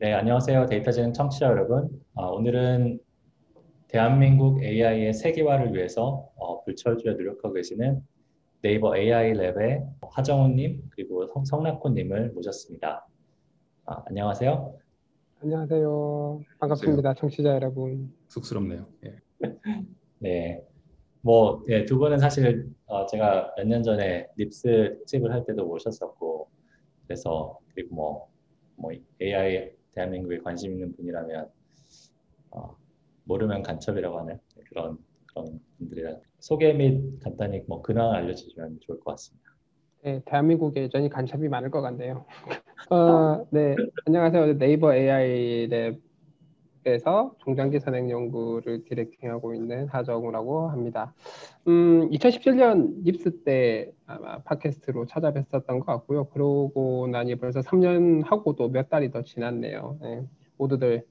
네, 안녕하세요. 데이터재능 청취자 여러분. 아, 오늘은 대한민국 AI의 세계화를 위해서 어, 불철주야 노력하고 계시는 네이버 AI 랩의 하정우님 그리고 성, 성락호님을 모셨습니다. 아, 안녕하세요. 안녕하세요. 반갑습니다. 청취자 여러분. 쑥스럽네요. 예. 네, 뭐, 예, 두 분은 사실 어, 제가 몇 년 전에 립스 특집을 할 때도 모셨었고, 그래서 그리고 뭐, 뭐 AI 대한민국에 관심 있는 분이라면 어, 모르면 간첩이라고 하는 그런 그런 분들이라 소개 및 간단히 뭐 근황을 알려주시면 좋을 것 같습니다. 네, 대한민국에 여전히 간첩이 많을 것 같네요. 어, 네, 안녕하세요. 네이버 AI 랩 에서 종장기 선행 연구를 디렉팅하고 있는 하정우라고 합니다. 음, 2017년 립스 때 아마 팟캐스트로 찾아뵀었던 것 같고요. 그러고 나니 벌써 3년 하고도 몇 달이 더 지났네요. 네, 모두들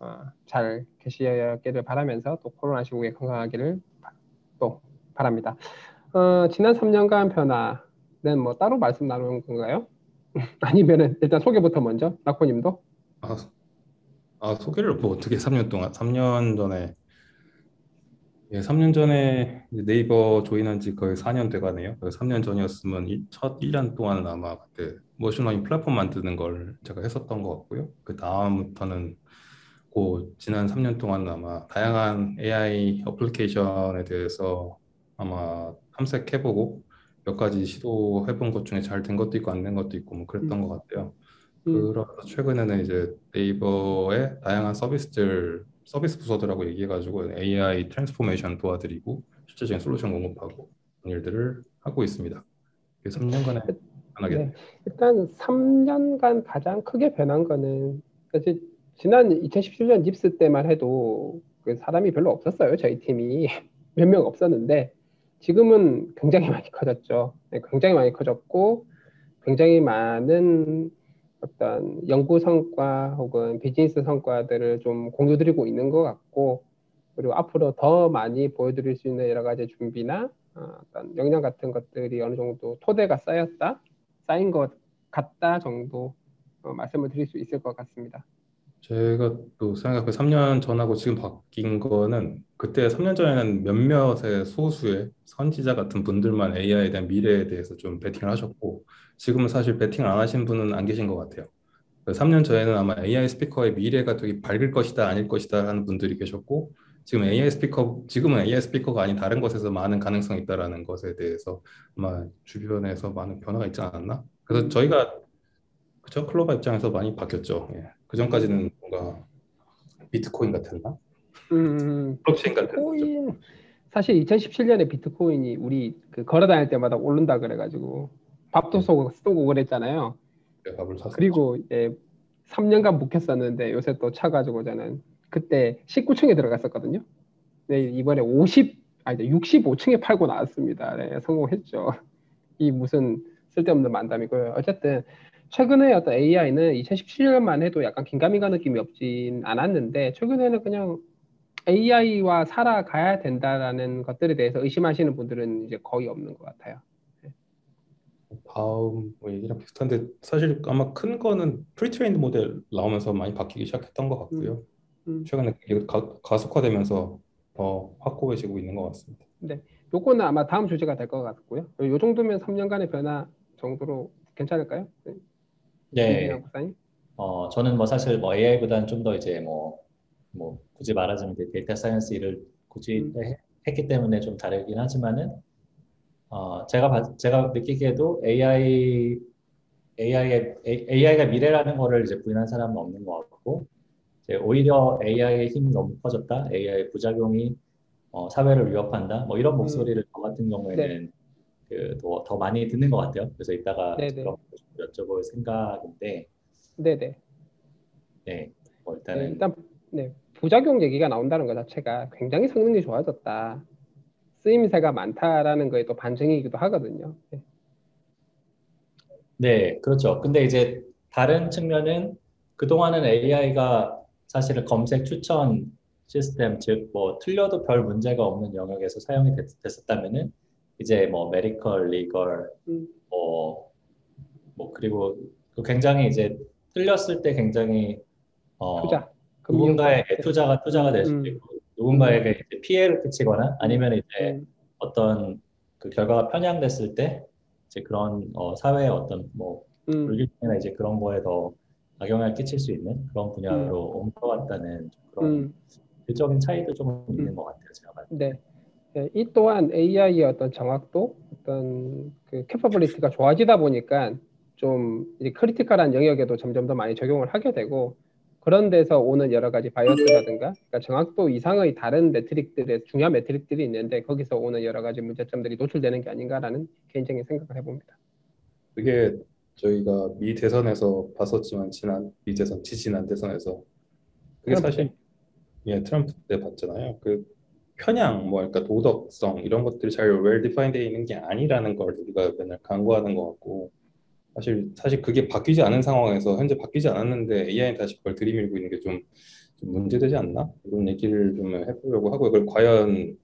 어, 잘 계시기를 바라면서 또 코로나 시국에 건강하기를 또 바랍니다. 어, 지난 3년간 변화는 뭐 따로 말씀 나누는 건가요? 아니면은 일단 소개부터 먼저 낙호님도. 아, 아 소개를 뭐 어떻게 3년 동안 3년 전에 예, 3년 전에 네이버 join한 지 거의 4년 돼가네요. 3년 전이었으면 이, 첫 1년 동안은 아마 그때 machine learning 플랫폼 만드는 걸 제가 했었던 것 같고요. 그 다음부터는 그 지난 3년 동안은 아마 다양한 AI application에 대해서 아마 탐색해보고 몇 가지 시도해본 것 중에 잘 된 것도 있고 안 된 것도 있고 뭐 그랬던 것 같아요. 음. 그러서 최근에는 이제 네이버의 다양한 서비스들 서비스 부서들하고 얘기해가지고 AI transformation 도와드리고 실제적인 솔루션 공급하고 그런 일들을 하고 있습니다. 3년간에 변하겠네요. 네, 일단 3년간 가장 크게 변한 거는 사실 지난 2017년 닙스 때만 해도 그 사람이 별로 없었어요. 저희 팀이 몇 명 없었는데 지금은 굉장히 많이 커졌죠. 네, 굉장히 많이 커졌고 굉장히 많은 어떤 연구 성과 혹은 비즈니스 성과들을 좀 공유드리고 있는 것 같고 그리고 앞으로 더 많이 보여드릴 수 있는 여러 가지 준비나 어, 어떤 역량 같은 것들이 어느 정도 토대가 쌓였다 쌓인 것 같다 정도 어, 말씀을 드릴 수 있을 것 같습니다. 제가 또 생각해 3년 전하고 지금 바뀐 거는 그때 3년 전에는 몇몇의 소수의 선지자 같은 분들만 AI에 대한 미래에 대해서 좀 베팅을 하셨고 지금은 사실 베팅을 안 하신 분은 안 계신 것 같아요. 3년 전에는 아마 AI 스피커의 미래가 되게 밝을 것이다 아닐 것이다 하는 분들이 계셨고 지금 AI 스피커 지금은 AI 스피커가 아닌 다른 것에서 많은 가능성이 있다라는 것에 대해서 아마 주변에서 많은 변화가 있지 않았나? 그래서 저희가 그죠 클로바 입장에서 많이 바뀌었죠. 예. 그 전까지는 뭔가 비트코인 같았나? 음, 블록체인 같은 비트코인 사실 2017년에 비트코인이 우리 그 걸어 다닐 때마다 오른다 그래가지고 밥도 쏘고 쏘고 그랬잖아요. 네, 밥을 샀었죠. 그리고 예, 3년간 묵혔었는데 요새 또 차가지고 저는 그때 19층에 들어갔었거든요. 네, 이번에 50 아니 65층에 팔고 나왔습니다. 네, 성공했죠. 이 무슨 쓸데없는 만담이고요. 어쨌든 최근에 어떤 AI는 2017년만 해도 약간 긴가민가 느낌이 없진 않았는데 최근에는 그냥 AI와 살아가야 된다라는 것들에 대해서 의심하시는 분들은 이제 거의 없는 것 같아요. 다음 뭐 얘기랑 비슷한데 사실 아마 큰 거는 pre-trained 모델 나오면서 많이 바뀌기 시작했던 것 같고요. 음. 최근에 이게 가, 가속화되면서 더 확고해지고 있는 것 같습니다. 요거는 아마 다음 주제가 될 것 같고요. 요 정도면 3년간의 변화 정도로 괜찮을까요? 네. 네, 박사님? 어, 저는 뭐 사실 뭐 AI보다는 좀 더 이제 뭐, 뭐 굳이 말하자면 이제 data science 일을 굳이 음. 해- 했기 때문에 좀 다르긴 하지만은 어, 제가 봐- 제가 느끼기에도 AI AI의 AI가 미래라는 거를 이제 부인한 사람은 없는 것 같고 이제 오히려 AI의 힘이 너무 커졌다, AI 부작용이 어, 사회를 위협한다, 뭐 이런 목소리를 저 같은 경우에는 그 더, 더 많이 듣는 것 같아요. 그래서 이따가. 그런 거좀 여쭤볼 생각인데, 네네. 네, 뭐 네, 일단은 일단 네, 부작용 얘기가 나온다는 것 자체가 굉장히 성능이 좋아졌다. 쓰임새가 많다라는 거에 또 반증이기도 하거든요. 네. 네, 그렇죠. 근데 이제 다른 측면은 그동안은 AI가 사실은 검색 추천 시스템, 즉 뭐 틀려도 별 문제가 없는 영역에서 사용이 됐, 됐었다면은 이제 뭐 메디컬, 리걸, 음. 뭐, 뭐 그리고 그 굉장히 이제 틀렸을 때 굉장히 어, 투자. 누군가의 투자가 투자가 될 수도 음. 있고 누군가에게 이제 피해를 끼치거나 아니면 이제 음, 어떤 그 결과가 편향됐을 때 이제 그런 어, 사회의 어떤 뭐 음, 불균형이나 이제 그런 거에 더 악영향을 끼칠 수 있는 그런 분야로 온것 같다는 그런 음, 질적인 차이도 좀 있는 것 같아요. 제가 봤을 때. 네. 네, 이 또한 AI의 어떤 정확도, 어떤 그 capability가 좋아지다 보니까 좀 이제 critical한 영역에도 점점 더 많이 적용을 하게 되고 그런 데서 오는 여러 가지 bias라든가 그러니까 정확도 이상의 다른 metric들의 중요한 metric들이 있는데 거기서 오는 여러 가지 문제점들이 노출되는 게 아닌가라는 개인적인 생각을 해봅니다. 그게 저희가 미 대선에서 봤었지만 지난 미 대선 지지난 대선에서 그게 사실 예 트럼프 때 봤잖아요. 그 편향 뭐 그러니까 도덕성 이런 것들이 잘 well defined 돼 있는 게 아니라는 걸 우리가 맨날 강조하는 것 같고 사실 사실 그게 바뀌지 않은 상황에서 현재 바뀌지 않았는데 AI는 다시 그걸 들이밀고 있는 게좀 문제되지 않나 이런 얘기를 좀 해보려고 하고 이걸 과연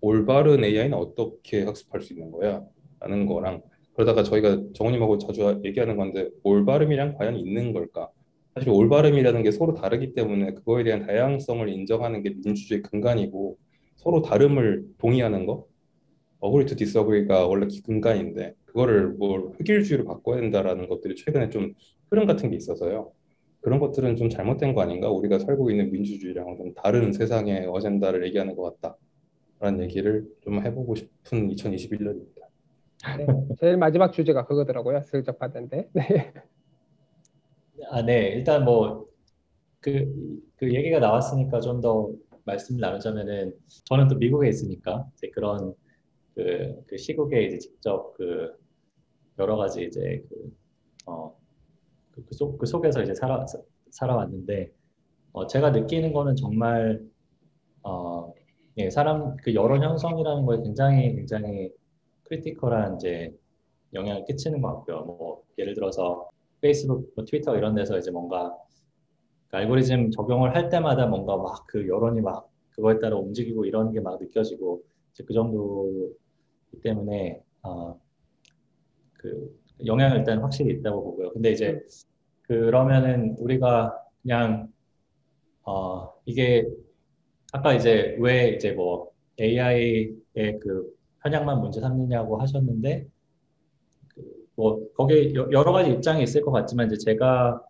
올바른 AI는 어떻게 학습할 수 있는 거야? 라는 거랑 그러다가 저희가 정우님하고 자주 얘기하는 건데 올바름이란 과연 있는 걸까? 사실 올바름이라는 게 서로 다르기 때문에 그거에 대한 다양성을 인정하는 게 민주주의 근간이고 서로 다름을 동의하는 거 agree to disagree가 원래 근간인데 그거를 뭐 획일주의로 바꿔야 된다라는 것들이 최근에 좀 흐름 같은 게 있어서요. 그런 것들은 좀 잘못된 거 아닌가? 우리가 살고 있는 민주주의랑 좀 다른 세상의 어젠다를 얘기하는 것 같다 라는 얘기를 좀 해보고 싶은 2021년입니다. 네, 제일 마지막 주제가 그거더라고요. 슬쩍 받은데. 네. 아, 네. 일단 뭐 그 그 얘기가 나왔으니까 좀 더 말씀을 나누자면은 저는 또 미국에 있으니까 이제 그런 그, 그 시국에 이제 직접 그 여러 가지 이제 그, 어, 그, 그, 속, 그 속에서 이제 살아, 살아왔는데, 어, 제가 느끼는 거는 정말, 어, 예, 사람, 그 여론 형성이라는 거에 굉장히, 굉장히 critical한 이제 영향을 끼치는 것 같고요. 뭐, 예를 들어서 페이스북, 뭐 트위터 이런 데서 이제 뭔가 그 알고리즘 적용을 할 때마다 뭔가 막 그 여론이 막 그거에 따라 움직이고 이런 게 막 느껴지고, 이제 그 정도 때문에 어, 그 영향을 일단 확실히 있다고 보고요. 근데 이제 그러면은 우리가 그냥 어, 이게 아까 이제 왜 이제 뭐 AI의 그 편향만 문제 삼느냐고 하셨는데 그 뭐 거기에 여러 가지 입장이 있을 것 같지만 이제 제가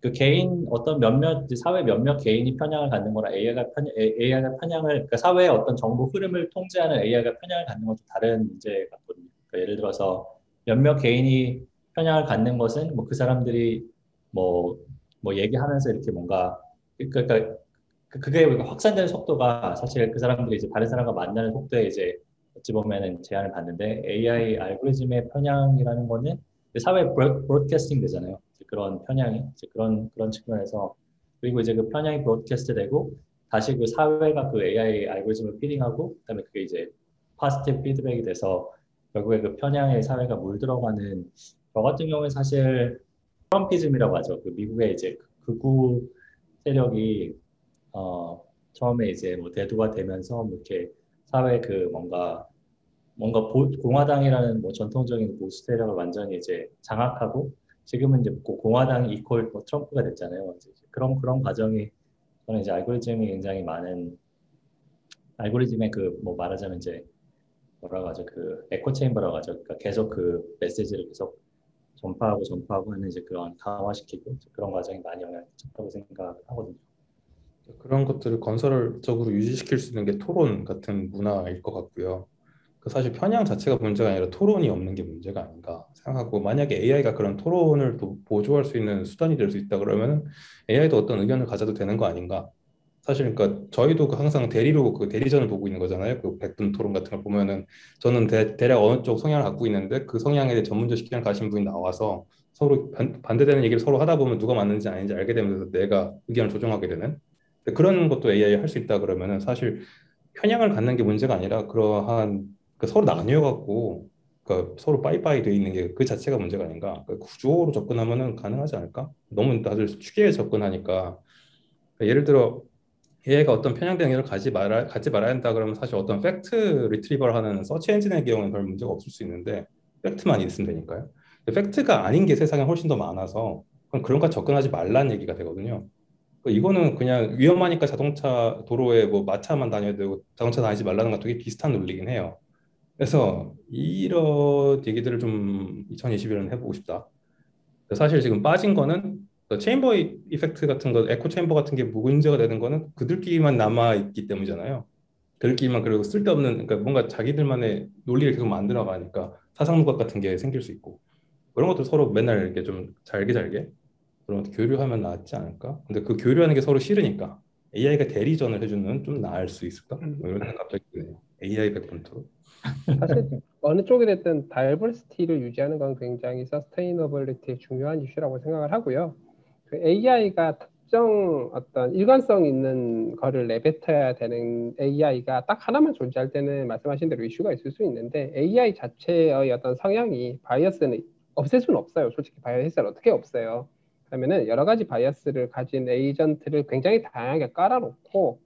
그 개인 어떤 몇몇 사회 몇몇 개인이 편향을 갖는 거랑 AI가 편 AI가 편향을 그러니까 사회의 어떤 정보 흐름을 통제하는 AI가 편향을 갖는 건 좀 다른 문제 같거든요. 그러니까 예를 들어서 몇몇 개인이 편향을 갖는 것은 뭐 그 사람들이 뭐뭐 뭐 얘기하면서 이렇게 뭔가 그러니까 그게 확산되는 속도가 사실 그 사람들이 이제 다른 사람과 만나는 속도에 이제 어찌 보면은 제한을 받는데 AI 알고리즘의 편향이라는 거는 사회 브로드캐스팅 되잖아요. 그런 편향이 그런 그런 측면에서 그리고 이제 그 편향이 브로드캐스트 되고 다시 그 사회가 그 AI 알고리즘을 피딩하고 그다음에 그게 이제 파스티브 피드백이 돼서 결국에 그 편향의 사회가 물들어가는 저 같은 경우에 사실 트럼피즘이라고 하죠. 그 미국의 이제 극우 세력이 어 처음에 이제 뭐 대두가 되면서 뭐 이렇게 사회 그 뭔가 뭔가 보, 공화당이라는 뭐 전통적인 보수 세력을 완전히 이제 장악하고 지금은 이제 공화당이 이퀄 뭐 트럼프가 됐잖아요. 그런 그런 과정이 저는 이제 알고리즘이 굉장히 많은 알고리즘의 그 뭐 말하자면 이제 뭐라고 하죠 그 에코 체인버라고 하죠. 그러니까 계속 그 메시지를 계속 전파하고 전파하고 하는 이제 그런 강화시키고 그런 과정이 많이 영향을 미쳤다고 생각하거든요. 그런 것들을 건설적으로 유지시킬 수 있는 게 토론 같은 문화일 것 같고요. 그 사실 편향 자체가 문제가 아니라 토론이 없는 게 문제가 아닌가 생각하고 만약에 AI가 그런 토론을 보조할 수 있는 수단이 될 수 있다 그러면 AI도 어떤 의견을 가져도 되는 거 아닌가 사실 그러니까 저희도 그 항상 대리로 그 대리전을 보고 있는 거잖아요 그 백분 토론 같은 걸 보면은 저는 대, 대략 어느 쪽 성향을 갖고 있는데 그 성향에 대해 전문적 식견을 가신 분이 나와서 서로 반, 반대되는 얘기를 서로 하다 보면 누가 맞는지 아닌지 알게 되면서 내가 의견을 조정하게 되는 그런 것도 AI 할 수 있다 그러면은 사실 편향을 갖는 게 문제가 아니라 그러한 그 서로 나뉘어 갖고 그 서로 바이바이 돼 있는 게 그 자체가 문제가 아닌가. 그 구조로 접근하면은 가능하지 않을까? 너무 다들 추격에 접근하니까. 그러니까 예를 들어 AI가 어떤 편향된 의견을 가지 말아 갖지 말아야 한다 그러면 사실 어떤 팩트 retrieval을 하는 서치 엔진의 경우는 별 문제가 없을 수 있는데 팩트만 있으면 되니까요. 팩트가 아닌 게 세상에 훨씬 더 많아서 그럼 그런 거 접근하지 말라는 얘기가 되거든요. 그러니까 이거는 그냥 위험하니까 자동차 도로에 뭐 마차만 다녀야 되고 자동차 다니지 말라는 것도 되게 비슷한 논리긴 해요. 그래서 이런 얘기들을 좀 2021년 해보고 싶다. 사실 지금 빠진 거는 chamber effect 같은 거, 에코 체인버 같은 게 문제가 되는 거는 그들끼리만 남아 있기 때문이잖아요. 그들끼리만 그리고 쓸데없는 그러니까 뭔가 자기들만의 논리를 계속 만들어 가니까 사상누각 같은 게 생길 수 있고 그런 것도 서로 맨날 이렇게 좀 잘게 잘게 그런 것도 교류하면 낫지 않을까? 근데 그 교류하는 게 서로 싫으니까 AI가 대리전을 해주는 좀 나을 수 있을까? 뭐 이런 생각 갑자기 드네요. AI 백분토론. 사실 어느 쪽이 됐든 diversity를 유지하는 건 굉장히 sustainability의 중요한 이슈라고 생각을 하고요. 그 AI가 특정 어떤 일관성 있는 거를 내뱉어야 되는 AI가 딱 하나만 존재할 때는 말씀하신 대로 이슈가 있을 수 있는데 AI 자체의 어떤 성향이 bias는 없앨 수는 없어요. 솔직히 bias를 어떻게 없애요? 그러면은 여러 가지 bias를 가진 agent를 굉장히 다양하게 깔아놓고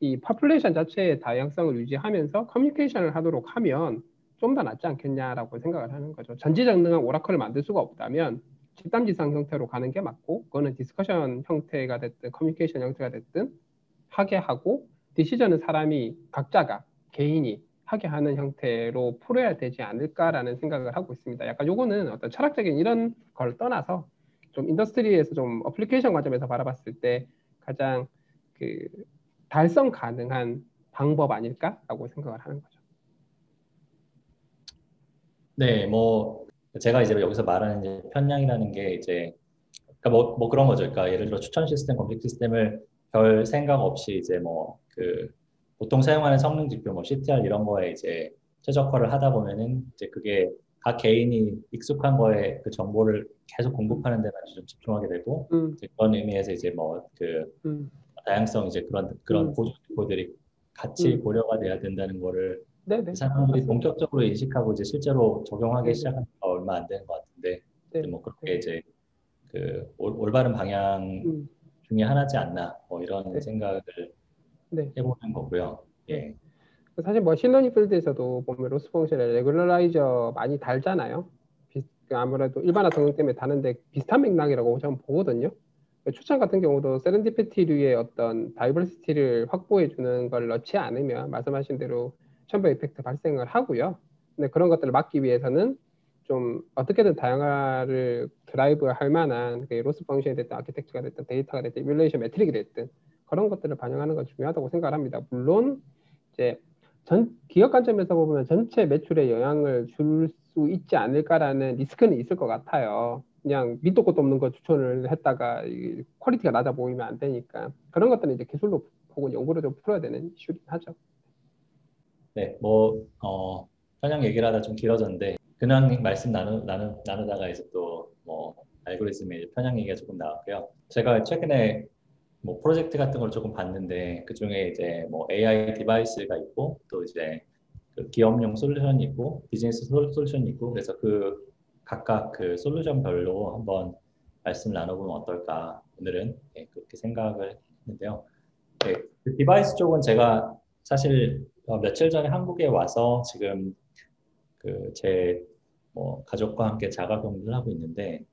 이 population 자체의 다양성을 유지하면서 커뮤니케이션을 하도록 하면 좀 더 낫지 않겠냐라고 생각을 하는 거죠. 전지전능한 oracle을 만들 수가 없다면 집단지성 형태로 가는 게 맞고 그거는 discussion 형태가 됐든 커뮤니케이션 형태가 됐든 하게 하고 decision은 사람이 각자가 개인이 하게 하는 형태로 풀어야 되지 않을까라는 생각을 하고 있습니다. 약간 요거는 어떤 철학적인 이런 걸 떠나서 좀 industry에서 좀 어플리케이션 관점에서 바라봤을 때 가장 그 달성 가능한 방법 아닐까라고 생각을 하는 거죠. 네, 뭐 제가 이제 여기서 말하는 이제 편향이라는 게 이제 그러니까 뭐, 뭐 그런 거죠. 그러니까 예를 들어 추천 시스템, 검색 시스템을 별 생각 없이 이제 뭐 그 보통 사용하는 성능 지표, 뭐 CTR 이런 거에 이제 최적화를 하다 보면은 이제 그게 각 개인이 익숙한 거에 그 정보를 계속 공급하는 데만 좀 집중하게 되고 음. 그런 의미에서 이제 뭐그 음. 다양성 이제 그런 그런 음. 보조 지표들이 같이 음. 고려가 돼야 된다는 거를 네네. 사람들이 본격적으로 인식하고 이제 실제로 적용하기 네 시작한 지가 얼마 안 되는 것 같은데 네. 뭐 그렇게 네. 이제 그 올, 바른 방향 음. 중에 하나지 않나 뭐 이런 네. 생각을 네. 해보는 거고요. 예. 네. 사실 machine learning field에서도 보면 loss function의 regularizer 많이 달잖아요. 비, 아무래도 일반화 성능 때문에 다는데 비슷한 맥락이라고 저는 보거든요. 추천 같은 경우도 serendipity류의 어떤 diversity를 확보해 주는 걸 넣지 않으면 말씀하신 대로 chamber effect 발생을 하고요. 근데 그런 것들을 막기 위해서는 좀 어떻게든 다양화를 드라이브 할 만한 그 loss function이 됐든 아키텍처가 됐든 데이터가 됐든 evaluation metric이 됐든 그런 것들을 반영하는 건 중요하다고 생각을 합니다. 물론 이제 전 기업 관점에서 보면 전체 매출에 영향을 줄 수 있지 않을까라는 리스크는 있을 것 같아요. 그냥 밑도 끝도 없는 거 추천을 했다가 quality가 낮아 보이면 안 되니까 그런 것들은 이제 기술로 혹은 연구로 좀 풀어야 되는 이슈긴 하죠. 네, 뭐 어, 편향 얘기를 하다 좀 길어졌는데 그냥 말씀 나누, 나누, 나누다가 이제 또 뭐 알고리즘의 편향 얘기가 조금 나왔고요. 제가 최근에 뭐 프로젝트 같은 걸 조금 봤는데 그 중에 이제 뭐 AI device가 있고 또 이제 그 기업용 solution이 있고 비즈니스 solution이 있고 그래서 그 각각 그 solution별로 한번 말씀 나눠보면 어떨까 오늘은 네, 그렇게 생각을 했는데요. 네, 그 device 쪽은 제가 사실 어, 며칠 전에 한국에 와서 지금 그 제 뭐 가족과 함께 자가 격리를 하고 있는데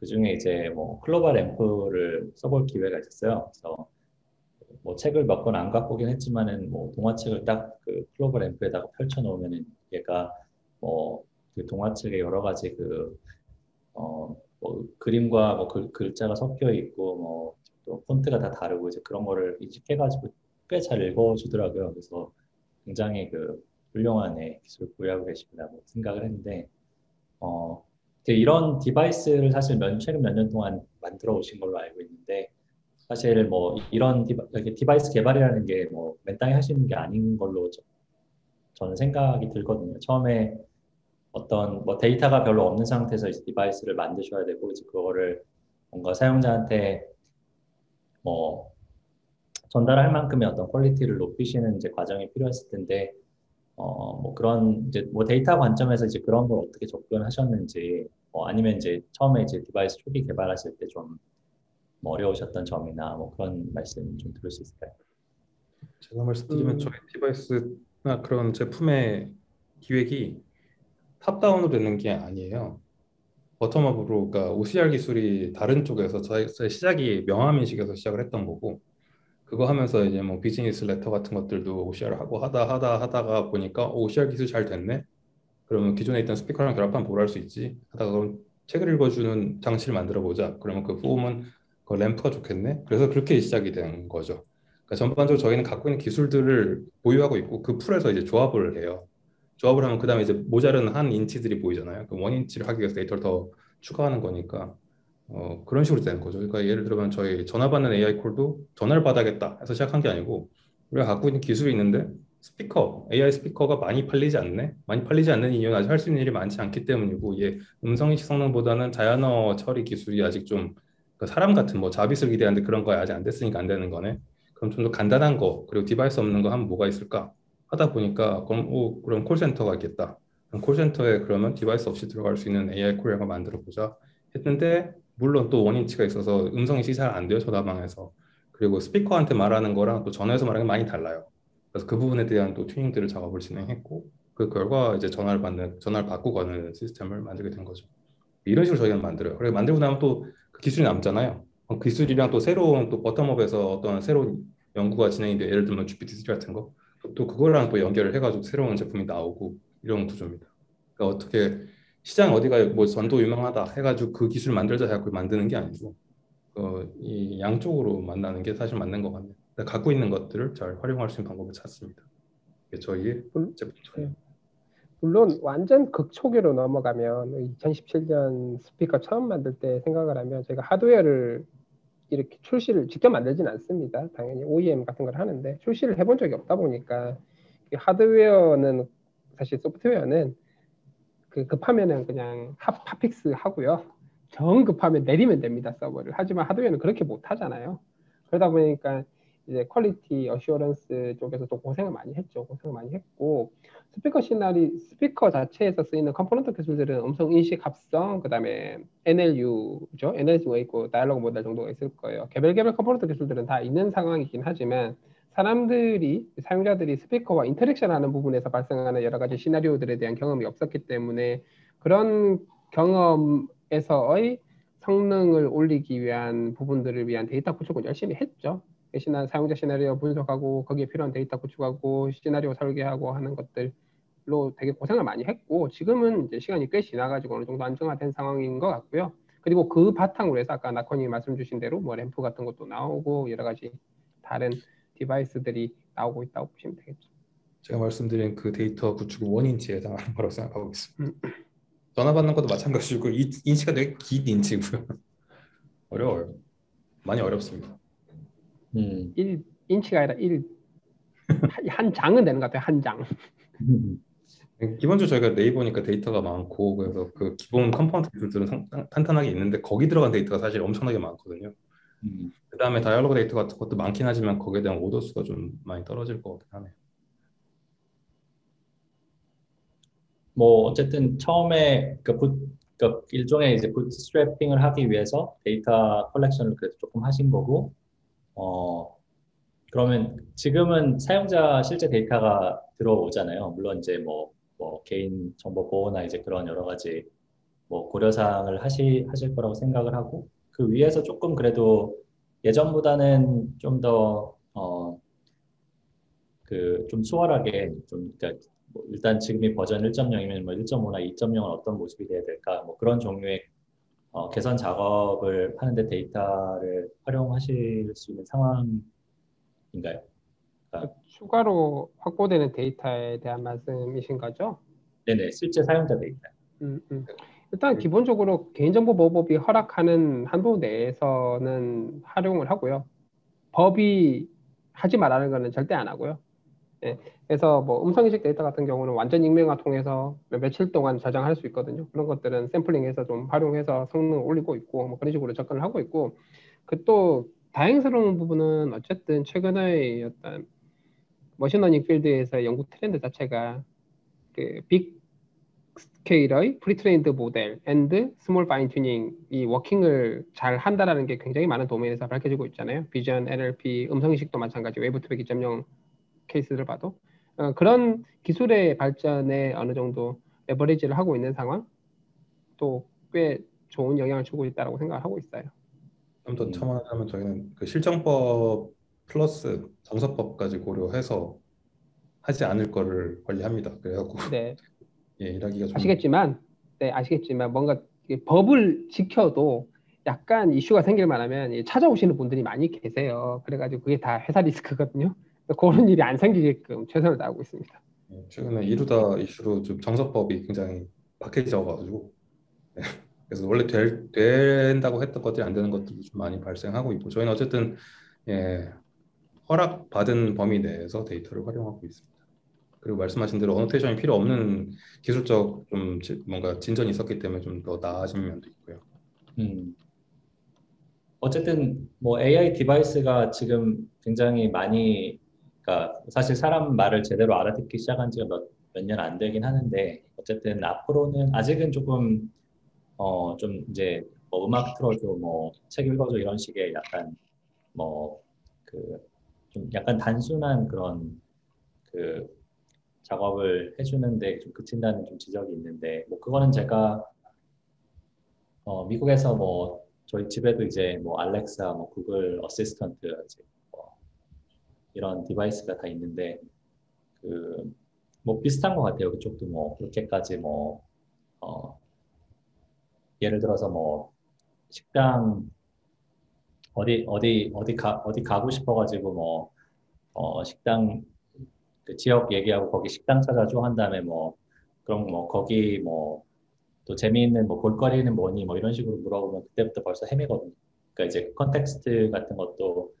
그 중에 이제 뭐 클로바 램프를 써볼 기회가 있었어요. 그래서 뭐 책을 몇 권 안 갖고 오긴 했지만은 뭐 동화책을 딱 그 클로바 램프에다가 펼쳐 놓으면은 얘가 뭐 그 동화책에 여러 가지 그 어, 뭐 그림과 뭐 글, 글자가 섞여 있고 뭐 또 폰트가 다 다르고 이제 그런 거를 인식해가지고 꽤 잘 읽어주더라고요. 그래서 굉장히 그 훌륭한 기술을 보유하고 계십니다고 생각을 했는데 어 이런 device를 사실 몇, 최근 몇 년 동안 만들어 오신 걸로 알고 있는데 사실 뭐 이런 디바, device 개발이라는 게 뭐 맨땅에 하시는 게 아닌 걸로 저, 저는 생각이 들거든요. 처음에 어떤 뭐 데이터가 별로 없는 상태에서 이제 device를 만드셔야 되고 이제 그거를 뭔가 사용자한테 뭐 전달할 만큼의 어떤 quality를 높이시는 이제 과정이 필요했을 텐데 어 뭐 그런 이제 뭐 데이터 관점에서 이제 그런 걸 어떻게 접근하셨는지 뭐 아니면 이제 처음에 이제 device 초기 개발하실 때 좀 뭐 어려우셨던 점이나 뭐 그런 말씀 좀 들을 수 있을까요? 제가 말씀드리면 음. 저희 device나 그런 제품의 기획이 top-down으로 되는 게 아니에요. bottom-up으로 그러니까 OCR 기술이 다른 쪽에서 저희 시작이 명함 인식에서 시작을 했던 거고 그거 하면서 이제 뭐 business letter 같은 것들도 OCR 하고 하다 하다 하다가 보니까 OCR 기술 잘 됐네. 그러면 기존에 있던 스피커랑 결합하면 뭘 할 수 있지? 하다가 그럼 책을 읽어주는 장치를 만들어 보자. 그러면 그 폼은 그 램프가 좋겠네. 그래서 그렇게 시작이 된 거죠. 그러니까 전반적으로 저희는 갖고 있는 기술들을 보유하고 있고 그 풀에서 이제 조합을 해요. 조합을 하면 그 다음에 이제 모자른 한 인치들이 보이잖아요. 그 one inch를 하기 위해서 데이터를 더 추가하는 거니까 어, 그런 식으로 되는 거죠. 그러니까 예를 들면 저희 전화 받는 AI 콜도 전화를 받아야겠다 해서 시작한 게 아니고 우리가 갖고 있는 기술이 있는데 스피커, AI 스피커가 많이 팔리지 않네. 많이 팔리지 않는 이유는 아직 할 수 있는 일이 많지 않기 때문이고 이게 음성인식 성능보다는 자연어 처리 기술이 아직 좀그 사람 같은 뭐 자비스를 기대하는데 그런 거 아직 안 됐으니까 안 되는 거네. 그럼 좀 더 간단한 거 그리고 device 없는 거 하면 뭐가 있을까 하다 보니까 그럼 오, 그럼 콜센터가 있겠다. 그럼 콜센터에 그러면 device 없이 들어갈 수 있는 AI call 하나 만들어 보자 했는데 물론 또 one inch가 있어서 음성인식이 잘안 돼요 전화망에서 그리고 스피커한테 말하는 거랑 또 전화에서 말하는 게 많이 달라요. 그래서 그 부분에 대한 또 튜닝들을 작업을 진행했고 그 결과 이제 전화를 받는 전화를 받고 가는 시스템을 만들게 된 거죠. 이런 식으로 저희가 만들어요. 그리고 만들고 나면 또 그 기술이 남잖아요. 그 기술이랑 또 새로운 또 버텀업에서 어떤 새로운 연구가 진행이 돼 예를 들면 GPT-3 같은 거 또 그거랑 또 연결을 해가지고 새로운 제품이 나오고 이런 구조입니다. 그러니까 어떻게 시장 어디가 뭐 전도 유명하다 해가지고 그 기술 만들자 해갖고 만드는 게 아니고 어, 이 양쪽으로 만나는 게 사실 맞는 것 같네요. 갖고 있는 것들을 잘 활용할 수 있는 방법을 찾습니다. 저희의 제품죠. 네. 물론 완전 극초기로 넘어가면 2017년 스피커 처음 만들 때 생각을 하면 제가 하드웨어를 이렇게 출시를 직접 만들진 않습니다. 당연히 OEM 같은 걸 하는데 출시를 해본 적이 없다 보니까 하드웨어는 사실 소프트웨어는 그 급하면은 그냥 하, fix 하고요. 정 급하면 내리면 됩니다 서버를. 하지만 하드웨어는 그렇게 못 하잖아요. 그러다 보니까 이제 quality assurance 쪽에서도 고생을 많이 했죠. 고생을 많이 했고 스피커 시나리 스피커 자체에서 쓰이는 component 기술들은 음성 인식 합성 그다음에 NLU죠. NLU가 있고 dialogue 모델 정도가 있을 거예요. 개별 개별 component 기술들은 다 있는 상황이긴 하지만 사람들이 사용자들이 스피커와 interaction하는 부분에서 발생하는 여러 가지 시나리오들에 대한 경험이 없었기 때문에 그런 경험에서의 성능을 올리기 위한 부분들을 위한 데이터 구축을 열심히 했죠. 다양한 사용자 시나리오 분석하고 거기에 필요한 데이터 구축하고 시나리오 설계하고 하는 것들로 되게 고생을 많이 했고 지금은 이제 시간이 꽤 지나가지고 어느 정도 안정화된 상황인 것 같고요. 그리고 그 바탕으로 해서 아까 낙호님 말씀 주신 대로 뭐 램프 같은 것도 나오고 여러 가지 다른 device들이 나오고 있다고 보시면 되겠죠. 제가 말씀드린 그 데이터 구축 one inch에 해당하는 거라고 생각하고 있습니다. 음. 전화 받는 것도 마찬가지고 이 인치가 되게 긴 인치고요. 어려워요. 많이 어렵습니다. 음. 1 인치가 아니라 1. 한 장은 되는 것 같아요. 한 장. 기본적으로 저희가 네이버니까 데이터가 많고 그래서 그 기본 component 기술들은 탄탄하게 있는데 거기 들어간 데이터가 사실 엄청나게 많거든요. 음. 그 다음에 dialogue 데이터 같은 것도 많긴 하지만 거기에 대한 오더 수가 좀 많이 떨어질 것 같긴 하네요. 뭐 어쨌든 처음에 그, 부, 그 일종의 이제 부트스트래핑을 하기 위해서 데이터 컬렉션을 그래도 조금 하신 거고 어 그러면 지금은 사용자 실제 데이터가 들어오잖아요. 물론 이제 뭐, 뭐 개인 정보 보호나 이제 그런 여러 가지 뭐 고려사항을 하시 하실 거라고 생각을 하고 그 위에서 조금 그래도 예전보다는 좀 더 어 그 좀 수월하게 좀 그러니까 뭐 일단 지금이 버전 1.0이면 뭐 1.5나 2.0은 어떤 모습이 돼야 될까 뭐 그런 종류의 어, 개선 작업을 하는데 데이터를 활용하실 수 있는 상황인가요? 그러니까 추가로 확보되는 데이터에 대한 말씀이신 거죠? 네네, 실제 사용자 데이터. 음, 음. 일단 기본적으로 개인정보보호법이 허락하는 한도 내에서는 활용을 하고요. 법이 하지 말라는 거는 절대 안 하고요. 네. 그래서 뭐 음성인식 데이터 같은 경우는 완전 익명화 통해서 며칠 동안 저장할 수 있거든요. 그런 것들은 샘플링해서 좀 활용해서 성능을 올리고 있고 뭐 그런 식으로 접근을 하고 있고 그 또 다행스러운 부분은 어쨌든 최근의 어떤 machine learning field에서 연구 트렌드 자체가 그 big scale의 pre-trained model and small fine tuning이 working을 잘 한다라는 게 굉장히 많은 도메인에서 밝혀지고 있잖아요. 비전, NLP, 음성인식도 마찬가지 wav2vec 2.0 케이스를 봐도 어, 그런 기술의 발전에 어느 정도 레버리지를 하고 있는 상황 또 꽤 좋은 영향을 주고 있다고 생각하고 있어요. 좀더 음. 첨언하자면 저희는 그 실정법 플러스 정서법까지 고려해서 하지 않을 거를 관리합니다. 그래갖고 네, 예, 일하기가 좀 아시겠지만, 네 아시겠지만 뭔가 법을 지켜도 약간 이슈가 생길 만하면 이 찾아오시는 분들이 많이 계세요. 그래가지고 그게 다 회사 리스크거든요. 그런 일이 안 생기게끔 최선을 다하고 있습니다. 예, 최근에 이루다 이슈로 좀 정서법이 굉장히 박해져가지고 예, 그래서 원래 될, 된다고 했던 것들이 안 되는 것들도 좀 많이 발생하고 있고 저희는 어쨌든 예, 허락 받은 범위 내에서 데이터를 활용하고 있습니다. 그리고 말씀하신 대로 어노테이션이 필요 없는 기술적 좀 지- 뭔가 진전이 있었기 때문에 좀 더 나아진 면도 있고요. 음. 어쨌든 뭐 AI device가 지금 굉장히 많이 그러니까 사실 사람 말을 제대로 알아듣기 시작한 지가 몇몇년안 되긴 하는데 어쨌든 앞으로는 아직은 조금 어 좀 이제 뭐 음악 틀어줘 뭐 책 읽어줘 이런 식의 약간 뭐 그 좀 약간 단순한 그런 그 작업을 해주는데 좀 그친다는 좀 지적이 있는데 뭐 그거는 제가 어 미국에서 뭐 저희 집에도 이제 뭐 알렉사, 뭐 구글 어시스턴트 이제 뭐 이런 device가 다 있는데 그 뭐 비슷한 것 같아요. 그쪽도 뭐 그렇게까지 뭐 어, 예를 들어서 뭐 식당 어디 어디 어디 가 어디 가고 싶어가지고 뭐 어, 식당 그 지역 얘기하고 거기 식당 찾아줘 한 다음에 뭐 그럼 뭐 거기 뭐 또 재미있는 뭐 볼거리는 뭐니 뭐 이런 식으로 물어보면 그때부터 벌써 헤매거든요. 그러니까 이제 context 같은 것도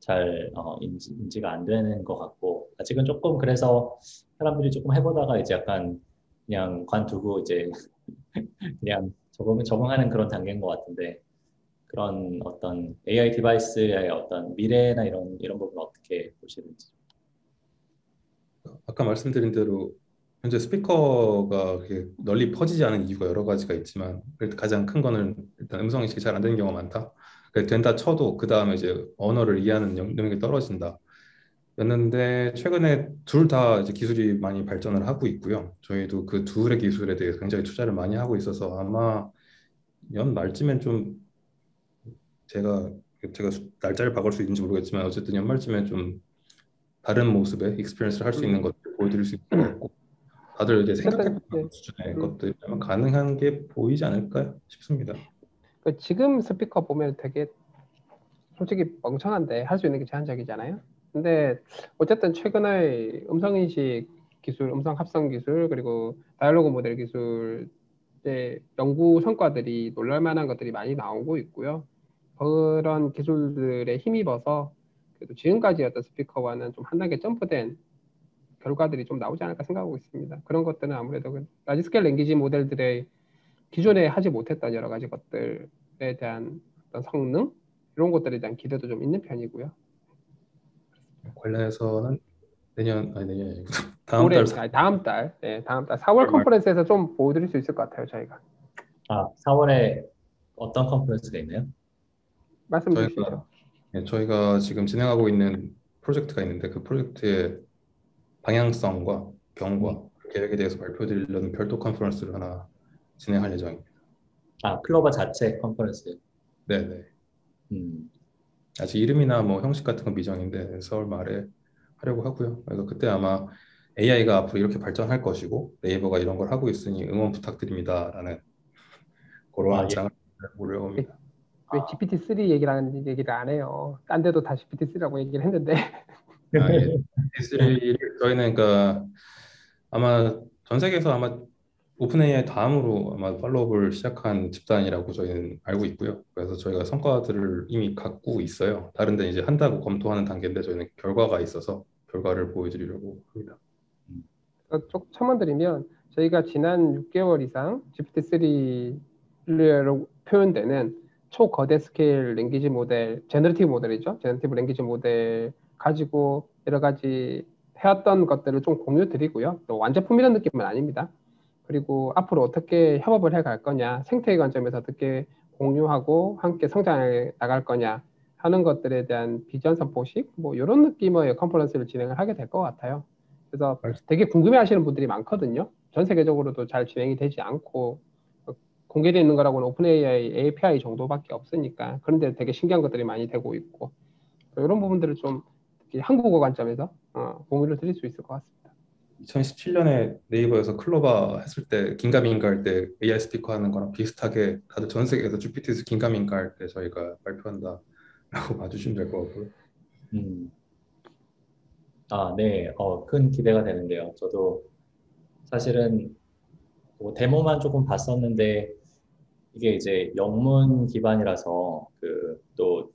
잘 어, 인지, 인지 가 안 되는 것 같고 아직은 조금 그래서 사람들이 조금 해보다가 이제 약간 그냥 관두고 이제 그냥 적응 적응하는 그런 단계인 것 같은데 그런 어떤 AI device의 어떤 미래나 이런 이런 부분 어떻게 보시는지. 아까 말씀드린 대로 현재 스피커가 널리 퍼지지 않은 이유가 여러 가지가 있지만 가장 큰 거는 일단 음성 인식이 잘 안 되는 경우가 많다. 된다 쳐도 그 다음에 이제 언어를 이해하는 영- 능력이 떨어진다. 였는데 최근에 둘 다 이제 기술이 많이 발전을 하고 있고요. 저희도 그 둘의 기술에 대해서 굉장히 투자를 많이 하고 있어서 아마 연 말쯤엔 좀 제가 제가 수- 날짜를 박을 수 있는지 모르겠지만 어쨌든 연말쯤에 좀 다른 모습의 experience를 할 수 있는 것들 보여드릴 수 있을 것 같고 다들 이제 생각해보는 네. 수준의 음. 것들이 아마 가능한 게 보이지 않을까 싶습니다. 그 지금 스피커 보면 되게 솔직히 멍청한데 할 수 있는 게 제한적이잖아요. 근데 어쨌든 최근에 음성 인식 기술, 음성 합성 기술 그리고 dialog 모델 기술의 연구 성과들이 놀랄 만한 것들이 많이 나오고 있고요. 그런 기술들에 힘입어서 그래도 지금까지 어떤 스피커와는 좀 한 단계 점프된 결과들이 좀 나오지 않을까 생각하고 있습니다. 그런 것들은 아무래도 그 large scale language 모델들의 기존에 하지 못했던 여러 가지 것들에 대한 어떤 성능 이런 것들에 대한 기대도 좀 있는 편이고요. 관련해서는 내년 아니 아니고 다음 올해 달 사- 아니, 다음 달, 네, 다음 달 4월 정말. 컨퍼런스에서 좀 보여드릴 수 있을 것 같아요, 저희가 아 4월에 어떤 컨퍼런스가 있나요? 말씀 주시죠. 예, 저희가 지금 진행하고 있는 프로젝트가 있는데 그 프로젝트의 방향성과 경과 계획에 대해서 발표드리려는 별도 컨퍼런스를 하나 진행할 예정입니다. 아 클로바 자체 컨퍼런스. 네네. 음. 아직 이름이나 뭐 형식 같은 건 미정인데 4월 말에 하려고 하고요. 그래서 그때 아마 AI가 앞으로 이렇게 발전할 것이고 네이버가 이런 걸 하고 있으니 응원 부탁드립니다라는 그런 아, 예. 장을 보려고 합니다. 왜 아. GPT-3 얘기를 하는 얘기를 안 해요? 딴 데도 다 GPT-3라고 얘기를 했는데 아, 예. D3를 저희는 그러니까 아마 전 세계에서 아마 오픈 AI 다음으로 아마 팔로업을 시작한 집단이라고 저희는 알고 있고요. 그래서 저희가 성과들을 이미 갖고 있어요. 다른 데 이제 한다고 검토하는 단계인데 저희는 결과가 있어서 결과를 보여드리려고 합니다. 좀 첨언드리면 저희가 지난 6개월 이상 GPT-3로 표현되는 초거대 scale language 모델, generative 모델이죠. generative language 모델 가지고 여러 가지 해왔던 것들을 좀 공유 드리고요. 또 완제품이라는 느낌은 아닙니다. 그리고 앞으로 어떻게 협업을 해 갈 거냐, 생태계 관점에서 어떻게 공유하고 함께 성장해 나갈 거냐 하는 것들에 대한 비전 선포식 뭐 이런 느낌의 컨퍼런스를 진행을 하게 될 것 같아요. 그래서 되게 궁금해하시는 분들이 많거든요. 전 세계적으로도 잘 진행이 되지 않고 공개되어 있는 거라고는 오픈 AI API 정도밖에 없으니까 그런데 되게 신기한 것들이 많이 되고 있고 이런 부분들을 좀 한국어 관점에서 어, 공유를 드릴 수 있을 것 같습니다. 2017년에 네이버에서 클로바 했을 때 긴가민가 할 때 AI 스피커 하는 거랑 비슷하게 다들 전 세계에서 GPT에서 긴가민가 할 때 저희가 발표한다라고 봐주시면 될 것 같고요. 음. 아, 네. 어, 큰 기대가 되는데요. 저도 사실은 뭐 데모만 조금 봤었는데 이게 이제 영문 기반이라서 그또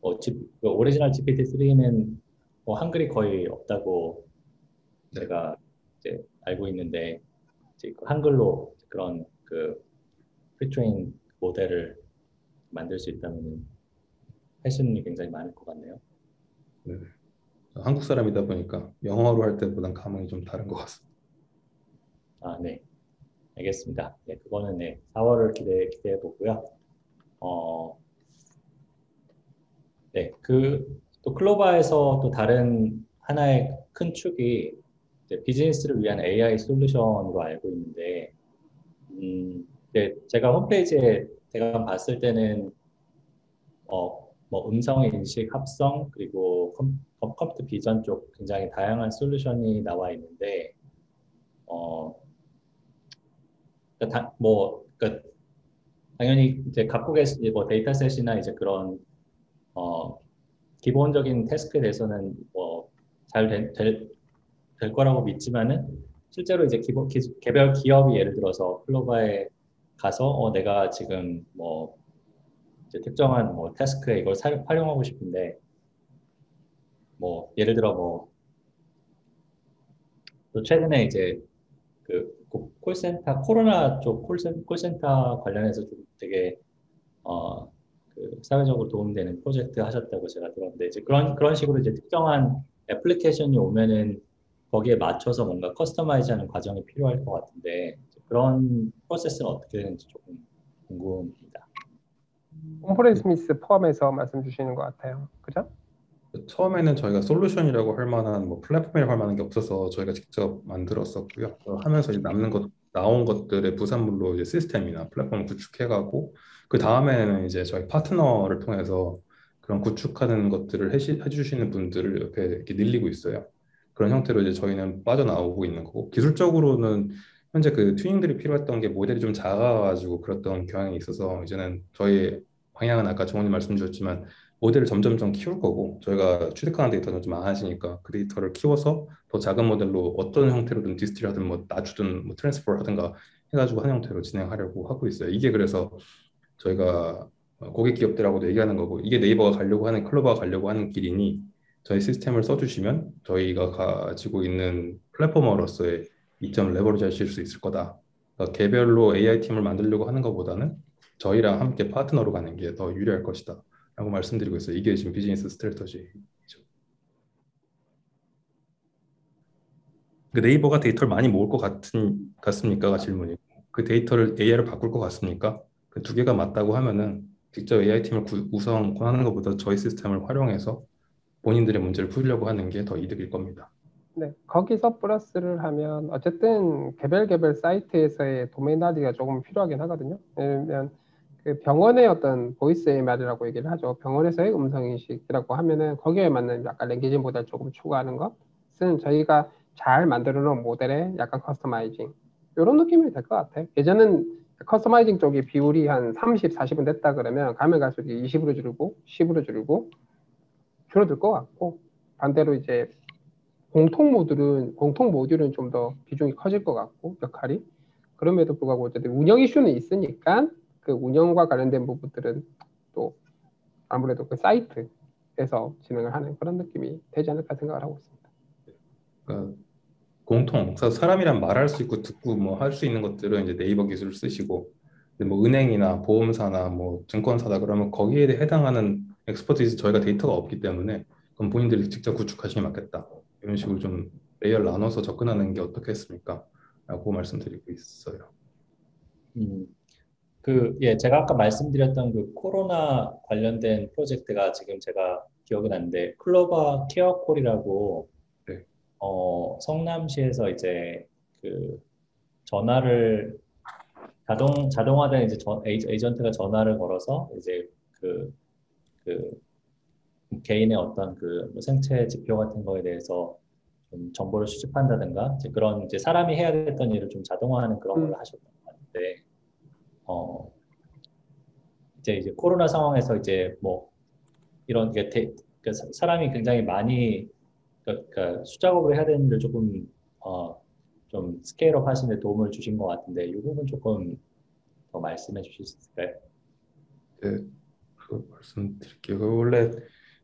어, 그 original GPT-3는 뭐 한글이 거의 없다고 제가 이제 알고 있는데 이제 그 한글로 그런 그 pretrain 모델을 만들 수 있다면 패션이 굉장히 많을 것 같네요. 네. 한국 사람이다 보니까 영어로 할 때보단 감흥이 좀 다른 것 같습니다. 아, 네. 알겠습니다. 네, 그거는 네, 4월을 기대, 기대해 보고요. 어, 네, 그, 또 클로바에서 또 다른 하나의 큰 축이 비즈니스를 위한 AI 솔루션으로 알고 있는데, 음, 네, 제가 홈페이지에 제가 봤을 때는 어, 뭐 음성 인식 합성 그리고 컴, 컴퓨터 비전 쪽 굉장히 다양한 솔루션이 나와 있는데 어, 그러니까 다, 뭐 그러니까 당연히 이제 각국의 뭐 dataset이나 이제 그런 어, 기본적인 task에 대해서는 뭐 잘 될, 될 거라고 믿지만은 실제로 이제 기본 기, 개별 기업이 예를 들어서 클로바에 가서 어 내가 지금 뭐 이제 특정한 뭐 태스크에 이걸 사, 활용하고 싶은데 뭐 예를 들어 뭐 또 최근에 이제 그 콜센터 코로나 쪽 콜센, 콜센터 관련해서 좀 되게 어 그 사회적으로 도움되는 프로젝트 하셨다고 제가 들었는데 이제 그런 그런 식으로 이제 특정한 애플리케이션이 오면은 거기에 맞춰서 뭔가 customize하는 과정이 필요할 것 같은데 그런 프로세스는 어떻게 되는지 조금 궁금합니다. on-premise 포함해서 말씀 주시는 것 같아요. 그죠? 처음에는 저희가 솔루션이라고 할 만한 뭐 플랫폼이라고 할 만한 게 없어서 저희가 직접 만들었었고요. 하면서 남는 것 나온 것들의 부산물로 이제 시스템이나 플랫폼을 구축해가고 그 다음에는 이제 저희 파트너를 통해서 그런 구축하는 것들을 해시, 해주시는 분들을 옆에 이렇게 늘리고 있어요. 그런 형태로 이제 저희는 빠져나오고 있는 거고 기술적으로는 현재 그 튜닝들이 필요했던 게 모델이 좀 작아가지고 그랬던 경향이 있어서 이제는 저희 방향은 아까 정우님 말씀 주셨지만 모델을 점점점 키울 거고 저희가 취득하는 데이터는 좀 많아지니까 그 데이터를 키워서 더 작은 모델로 어떤 형태로든 distill 하든 뭐 낮추든 뭐 transfer 하든가 해가지고 한 형태로 진행하려고 하고 있어요. 이게 그래서 저희가 고객 기업들하고도 얘기하는 거고 이게 네이버가 가려고 하는 클로바가 가려고 하는 길이니 저희 시스템을 써주시면 저희가 가지고 있는 platformer로서의 이점을 레버리지 하실 수 있을 거다. 그러니까 개별로 AI 팀을 만들려고 하는 것보다는 저희랑 함께 파트너로 가는 게 더 유리할 것이다. 라고 말씀드리고 있어요. 이게 지금 비즈니스 strategy죠. 그 네이버가 데이터를 많이 모을 것 같은, 같습니까가 질문이고 그 데이터를 AI로 바꿀 것 같습니까? 그 두 개가 맞다고 하면은 직접 AI 팀을 구, 우선 권하는 것보다 저희 시스템을 활용해서 본인들의 문제를 풀려고 하는 게 더 이득일 겁니다. 네, 거기서 플러스를 하면 어쨌든 개별 개별 사이트에서의 domain knowledge가 조금 필요하긴 하거든요. 왜냐면 그 병원의 어떤 voice EMR이라고 얘기를 하죠. 병원에서의 음성 인식이라고 하면은 거기에 맞는 약간 language 모델 조금 추가하는 것은 저희가 잘 만들어 놓은 모델에 약간 customizing 이런 느낌이 될 것 같아요. 예전은 커스터마이징 쪽이 비율이 한 30, 40은 됐다 그러면 가면 갈수록 20으로 줄고 10으로 줄고 줄어들 것 같고 반대로 이제 공통 모듈은 공통 모듈은 좀 더 비중이 커질 것 같고 역할이 그럼에도 불구하고 어쨌든 운영 이슈는 있으니까 그 운영과 관련된 부분들은 또 아무래도 그 사이트에서 진행을 하는 그런 느낌이 되지 않을까 생각을 하고 있습니다. 그러니까 공통, 사람이랑 말할 수 있고 듣고 뭐 할 수 있는 것들은 이제 네이버 기술을 쓰시고 뭐 은행이나 보험사나 뭐 증권사다 그러면 거기에 해당하는 expertise 저희가 데이터가 없기 때문에 그럼 본인들이 직접 구축하시는 게 맞겠다. 이런 식으로 좀 layer를 나눠서 접근하는 게 어떻겠습니까? 라고 말씀드리고 있어요. 음, 그, 예, 제가 아까 말씀드렸던 그 코로나 관련된 프로젝트가 지금 제가 기억이 나는데, 클로바 케어콜이라고, 네. 어, 성남시에서 이제 그 전화를 자동 자동화된 이제 전, 에이전트가 전화를 걸어서 이제 그, 그 개인의 어떤 그 생체 지표 같은 거에 대해서 좀 정보를 수집한다든가 이제 그런 이제 사람이 해야 됐던 일을 좀 자동화하는 그런 걸 음. 하셨던 것 같은데 어 이제 이제 코로나 상황에서 이제 뭐 이런 게 대, 그 사람이 굉장히 많이 그러니까 수작업을 해야 되는 데 조금 어, 좀 스케일업 하시는 데 도움을 주신 것 같은데 이 부분 조금 더 말씀해 주실 수 있을까요? 네, 그 말씀드릴게요. 그 원래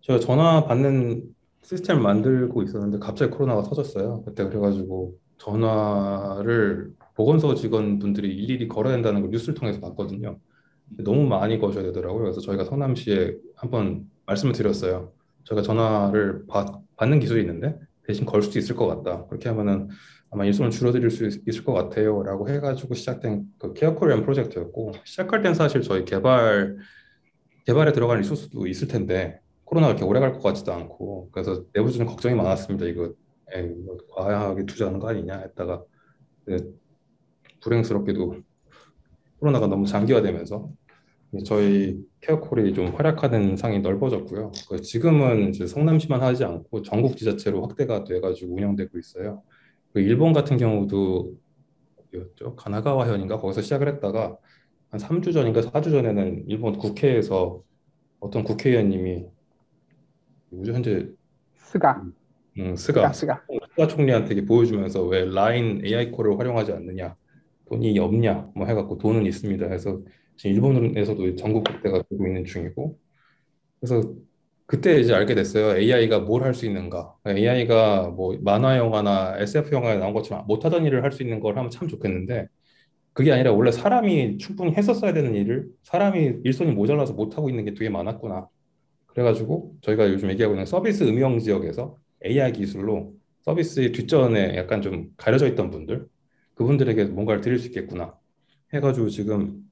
제가 전화 받는 시스템을 만들고 있었는데 갑자기 코로나가 터졌어요. 그때 그래가지고 전화를 보건소 직원분들이 일일이 걸어야 된다는 걸 뉴스를 통해서 봤거든요. 너무 많이 거셔야 되더라고요. 그래서 저희가 성남시에 한번 말씀을 드렸어요. 저희가 전화를 받, 받는 기술이 있는데 대신 걸 수도 있을 것 같다. 그렇게 하면은 아마 일손을 줄어들 수 있을 것 같아요. 라고 해가지고 시작된 그 케어 코리안 프로젝트였고 시작할 땐 사실 저희 개발 개발에 들어갈 리소스도 있을 텐데 코로나가 이렇게 오래 갈 것 같지도 않고 그래서 내부적인 걱정이 많았습니다. 이거 에이, 뭐 과하게 투자하는 거 아니냐 했다가 불행스럽게도 코로나가 너무 장기화되면서 저희 케어콜이 좀 활약하는 장이 넓어졌고요. 그 지금은 이제 성남시만 하지 않고 전국 지자체로 확대가 돼가지고 운영되고 있어요. 그 일본 같은 경우도 였죠. 가나가와현인가 거기서 시작을 했다가 한 3주 전인가 4주 전에는 일본 국회에서 어떤 국회의원님이 누구죠 현재 스가 음, 스가 스가 스가 총리한테 보여주면서 왜 라인 AI 콜을 활용하지 않느냐 돈이 없냐 뭐 해갖고 돈은 있습니다 해서 지금 일본에서도 전국 확대가 되고 있는 중이고 그래서 그때 이제 알게 됐어요. AI가 뭘 할 수 있는가. AI가 뭐 만화 영화나 SF 영화에 나온 것처럼 못하던 일을 할 수 있는 걸 하면 참 좋겠는데 그게 아니라 원래 사람이 충분히 했었어야 되는 일을 사람이 일손이 모자라서 못하고 있는 게 되게 많았구나. 그래가지고 저희가 요즘 얘기하고 있는 서비스 음영 지역에서 AI 기술로 서비스의 뒷전에 약간 좀 가려져 있던 분들 그분들에게 뭔가를 드릴 수 있겠구나 해가지고 지금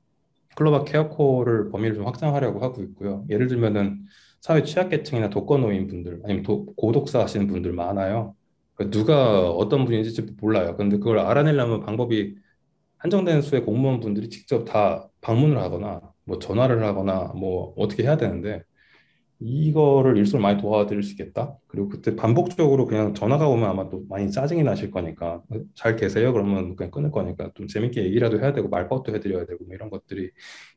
클로바 케어코를 범위를 좀 확장하려고 하고 있고요. 예를 들면은 사회 취약계층이나 독거노인 분들 아니면 도, 고독사 하시는 분들 많아요. 그러니까 누가 어떤 분인지 몰라요. 근데 그걸 알아내려면 방법이 한정된 수의 공무원 분들이 직접 다 방문을 하거나 뭐 전화를 하거나 뭐 어떻게 해야 되는데 이거를 일손 많이 도와드릴 수 있겠다. 그리고 그때 반복적으로 그냥 전화가 오면 아마 또 많이 짜증이 나실 거니까 잘 계세요? 그러면 그냥 끊을 거니까 좀 재밌게 얘기라도 해야 되고 말벗도 해드려야 되고 뭐 이런 것들이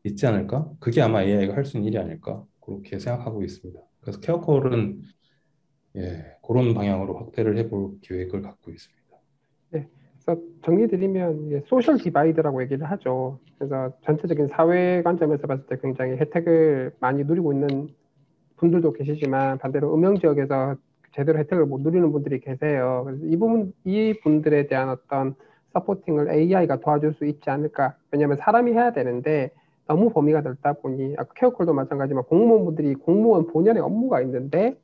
있지 않을까? 그게 아마 AI가 할 수 있는 일이 아닐까 그렇게 생각하고 있습니다. 그래서 CareCall은 예, 그런 방향으로 확대를 해볼 계획을 갖고 있습니다. 네, 그래서 정리드리면 social divide라고 얘기를 하죠. 그래서 전체적인 사회 관점에서 봤을 때 굉장히 혜택을 많이 누리고 있는 분들도 계시지만 반대로 음영 지역에서 제대로 혜택을 못 누리는 분들이 계세요. 그래서 이 부분 이 분들에 대한 어떤 supporting을 AI가 도와줄 수 있지 않을까? 왜냐하면 사람이 해야 되는데 너무 범위가 넓다 보니 아까 CareCall도 마찬가지지만 공무원분들이 공무원 본연의 업무가 있는데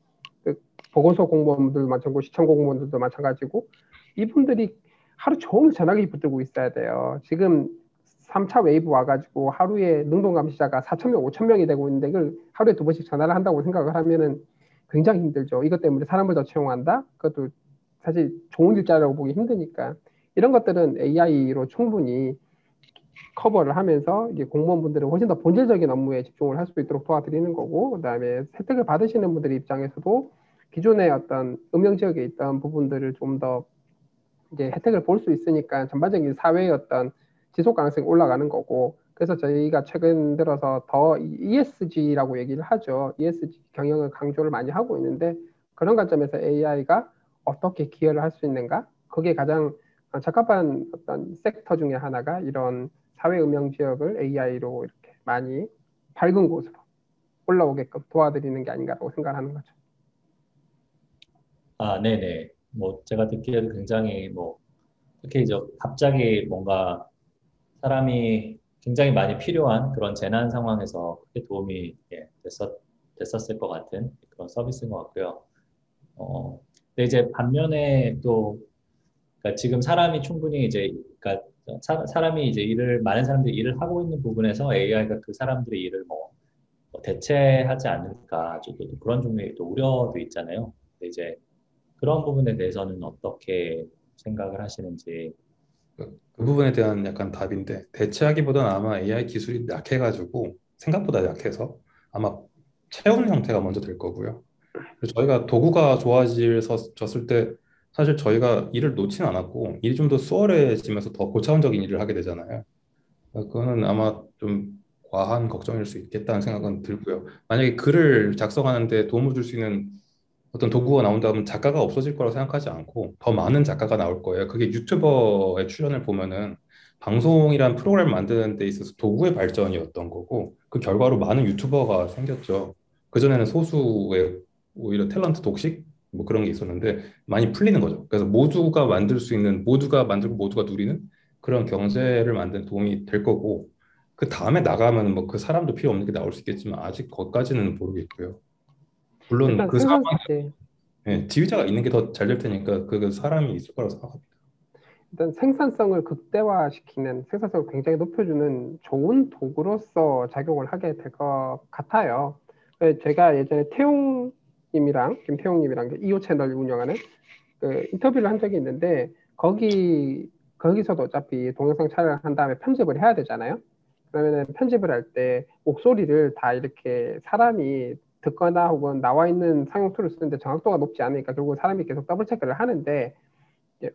그 보건소 공무원들도 마찬가지고 시청 공무원들도 마찬가지고 이분들이 하루 종일 전화기 붙들고 있어야 돼요. 지금 3차 웨이브 와가지고 하루에 능동 감시자가 4천 명, 5천 명이 되고 있는데 이걸 하루에 두 번씩 전화를 한다고 생각을 하면은 굉장히 힘들죠. 이것 때문에 사람을 더 채용한다? 그것도 사실 좋은 일자리라고 보기 힘드니까 이런 것들은 AI로 충분히 커버를 하면서 이제 공무원분들은 훨씬 더 본질적인 업무에 집중을 할 수 있도록 도와드리는 거고 그다음에 혜택을 받으시는 분들 입장에서도 기존의 어떤 음영 지역에 있던 부분들을 좀 더 이제 혜택을 볼 수 있으니까 전반적인 사회의 어떤 지속 가능성이 올라가는 거고 그래서 저희가 최근 들어서 더 ESG라고 얘기를 하죠. ESG 경영을 강조를 많이 하고 있는데 그런 관점에서 AI가 어떻게 기여를 할 수 있는가? 그게 가장 적합한 어떤 섹터 중에 하나가 이런 사회 음영 지역을 AI로 이렇게 많이 밝은 곳으로 올라오게끔 도와드리는 게 아닌가라고 생각하는 거죠. 아, 네네. 뭐 제가 듣기에도 굉장히 뭐 특히 이제 갑자기 뭔가 사람이 굉장히 많이 필요한 그런 재난 상황에서 크게 도움이 예, 됐었, 됐었을 것 같은 그런 서비스인 것 같고요. 어, 근데 이제 반면에 또 그러니까 지금 사람이 충분히 이제 그러니까 사, 사람이 이제 일을 많은 사람들이 일을 하고 있는 부분에서 AI가 그 사람들의 일을 뭐, 뭐 대체하지 않을까 또 그런 종류의 또 우려도 있잖아요. 근데 이제 그런 부분에 대해서는 어떻게 생각을 하시는지 그, 그 부분에 대한 약간 답인데 대체하기보다는 아마 AI 기술이 약해가지고 생각보다 약해서 아마 채우는 형태가 먼저 될 거고요. 저희가 도구가 좋아졌을 때 사실 저희가 일을 놓지는 않았고 일이 좀 더 수월해지면서 더 고차원적인 일을 하게 되잖아요. 그거는 아마 좀 과한 걱정일 수 있겠다는 생각은 들고요. 만약에 글을 작성하는데 도움을 줄 수 있는 어떤 도구가 나온다면 작가가 없어질 거라고 생각하지 않고 더 많은 작가가 나올 거예요. 그게 유튜버의 출연을 보면은 방송이란 프로그램 만드는 데 있어서 도구의 발전이었던 거고 그 결과로 많은 유튜버가 생겼죠. 그전에는 소수의 오히려 탤런트 독식 뭐 그런 게 있었는데 많이 풀리는 거죠. 그래서 모두가 만들 수 있는 모두가 만들고 모두가 누리는 그런 경제를 만드는 도움이 될 거고 그 다음에 나가면 뭐 그 사람도 필요 없는 게 나올 수 있겠지만 아직 거기까지는 모르겠고요. 물론 그 상황에 네. 네, 지휘자가 있는 게 더 잘 될 테니까 그, 그 사람이 있을 거라고 생각합니다. 일단 생산성을 극대화시키는 생산성을 굉장히 높여주는 좋은 도구로서 작용을 하게 될 것 같아요. 제가 예전에 태용님이랑 김태용님이랑 EO 채널 운영하는 그 인터뷰를 한 적이 있는데 거기 거기서도 어차피 동영상 촬영한 다음에 편집을 해야 되잖아요. 그러면 편집을 할 때 목소리를 다 이렇게 사람이 듣거나 혹은 나와 있는 상용 tool을 쓰는데 정확도가 높지 않으니까 결국 사람이 계속 double check를 하는데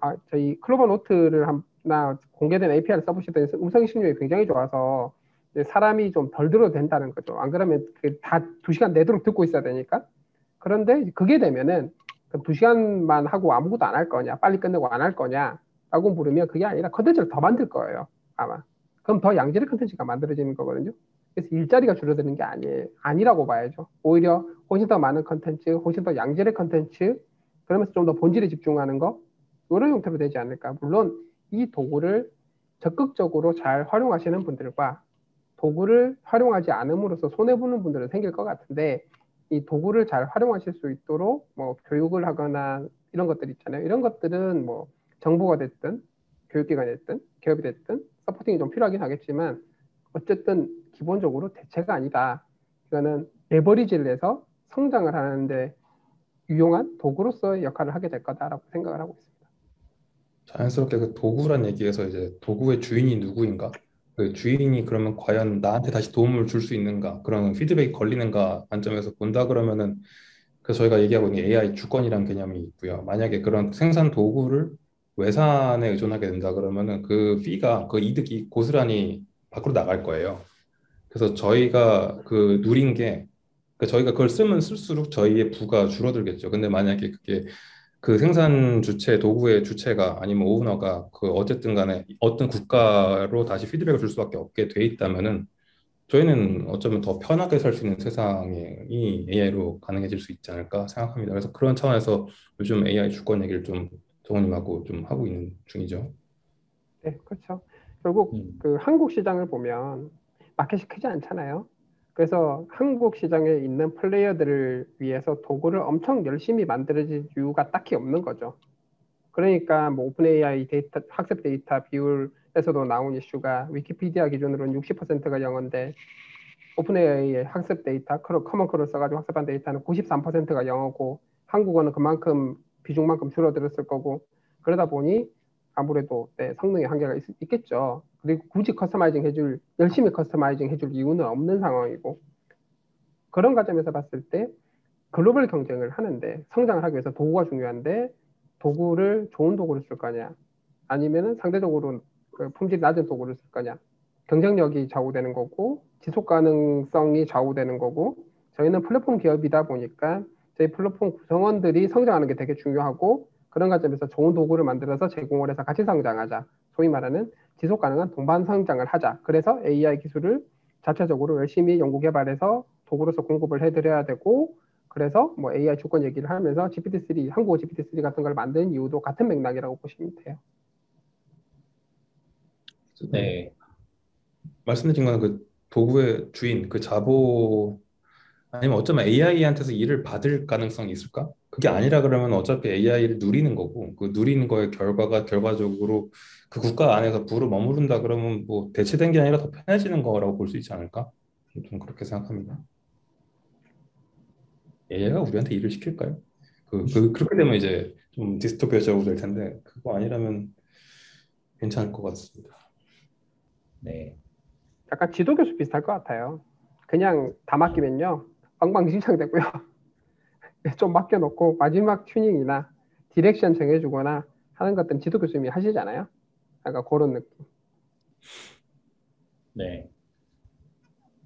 아, 저희 Clova Note를 하나 공개된 API를 써보시더니 음성 성능이 굉장히 좋아서 사람이 좀 덜 들어도 된다는 거죠. 안 그러면 다 두 시간 내도록 듣고 있어야 되니까. 그런데 그게 되면은 두 시간만 하고 아무것도 안 할 거냐, 빨리 끝내고 안 할 거냐라고 물으면 그게 아니라 컨텐츠를 더 만들 거예요. 아마. 그럼 더 양질의 컨텐츠가 만들어지는 거거든요. 그래서 일자리가 줄어드는 게 아니, 아니라고 봐야죠. 오히려 훨씬 더 많은 컨텐츠, 훨씬 더 양질의 컨텐츠, 그러면서 좀 더 본질에 집중하는 거, 이런 형태로 되지 않을까. 물론 이 도구를 적극적으로 잘 활용하시는 분들과 도구를 활용하지 않음으로써 손해보는 분들은 생길 것 같은데 이 도구를 잘 활용하실 수 있도록 뭐 교육을 하거나 이런 것들 있잖아요. 이런 것들은 뭐 정부가 됐든 교육기관이 됐든 기업이 됐든 서포팅이 좀 필요하긴 하겠지만 어쨌든 기본적으로 대체가 아니다. 이거는 레버리지를 해서 성장을 하는데 유용한 도구로서의 역할을 하게 될 거다라고 생각을 하고 있습니다. 자연스럽게 그 도구란 얘기에서 이제 도구의 주인이 누구인가? 그 주인이 그러면 과연 나한테 다시 도움을 줄 수 있는가? 그런 피드백이 걸리는가 관점에서 본다 그러면은 그 저희가 얘기하고 있는 AI 주권이란 개념이 있고요. 만약에 그런 생산 도구를 외산에 의존하게 된다 그러면은 그 피가 그 이득이 고스란히 밖으로 나갈 거예요. 그래서 저희가 그 누린 게 그러니까 저희가 그걸 쓰면 쓸수록 저희의 부가 줄어들겠죠. 근데 만약에 그게 그 생산 주체 도구의 주체가 아니면 오너가 그 어쨌든 간에 어떤 국가로 다시 피드백을 줄 수밖에 없게 돼 있다면은 저희는 어쩌면 더 편하게 살 수 있는 세상이 AI로 가능해질 수 있지 않을까 생각합니다. 그래서 그런 차원에서 요즘 AI 주권 얘기를 좀 정원님하고 좀 하고 있는 중이죠. 네, 그렇죠. 결국 음. 그 한국 시장을 보면 마켓이 크지 않잖아요. 그래서 한국 시장에 있는 플레이어들을 위해서 도구를 엄청 열심히 만들어질 이유가 딱히 없는 거죠. 그러니까 뭐 OpenAI 데이터 학습 데이터 비율에서도 나온 이슈가 위키피디아 기준으로는 60%가 영어인데 OpenAI의 학습 데이터 Common Crawl 써가지고 학습한 데이터는 93%가 영어고 한국어는 그만큼 비중만큼 줄어들었을 거고 그러다 보니 아무래도 네, 성능의 한계가 있, 겠죠. 그리고 굳이 customizing 해줄 열심히 customizing 해줄 이유는 없는 상황이고 그런 관점에서 봤을 때 글로벌 경쟁을 하는데 성장을 하기 위해서 도구가 중요한데 도구를 좋은 도구를 쓸 거냐 아니면은 상대적으로 그 품질 낮은 도구를 쓸 거냐. 경쟁력이 좌우되는 거고 지속 가능성이 좌우되는 거고 저희는 플랫폼 기업이다 보니까 저희 플랫폼 구성원들이 성장하는 게 되게 중요하고 그런 관점에서 좋은 도구를 만들어서 제공을 해서 같이 성장하자. 소위 말하는 지속 가능한 동반 성장을 하자. 그래서 AI 기술을 자체적으로 열심히 연구 개발해서 도구로서 공급을 해드려야 되고 그래서 뭐 AI 주권 얘기를 하면서 GPT-3, 한국어 GPT-3 같은 걸 만든 이유도 같은 맥락이라고 보시면 돼요. 네. 말씀드린 거는 그 도구의 주인, 그 자보 아니면 어쩌면 AI한테서 일을 받을 가능성이 있을까? 그게 아니라 그러면 어차피 AI를 누리는 거고 그 누리는 거의 결과가 결과적으로 그 국가 안에서 부로 머무른다 그러면 뭐 대체된 게 아니라 더 편해지는 거라고 볼 수 있지 않을까? 좀 그렇게 생각합니다. AI가 우리한테 일을 시킬까요? 그, 그 그렇게 되면 이제 좀 디스토피아적으로 될 텐데 그거 아니라면 괜찮을 것 같습니다. 네. 약간 지도 교수 비슷할 것 같아요. 그냥 다 맡기면요. 엉망진창 되고요. 좀 맡겨놓고 마지막 튜닝이나 direction 정해주거나 하는 것들은 지도 교수님이 하시잖아요. 약간 그런 느낌. 네.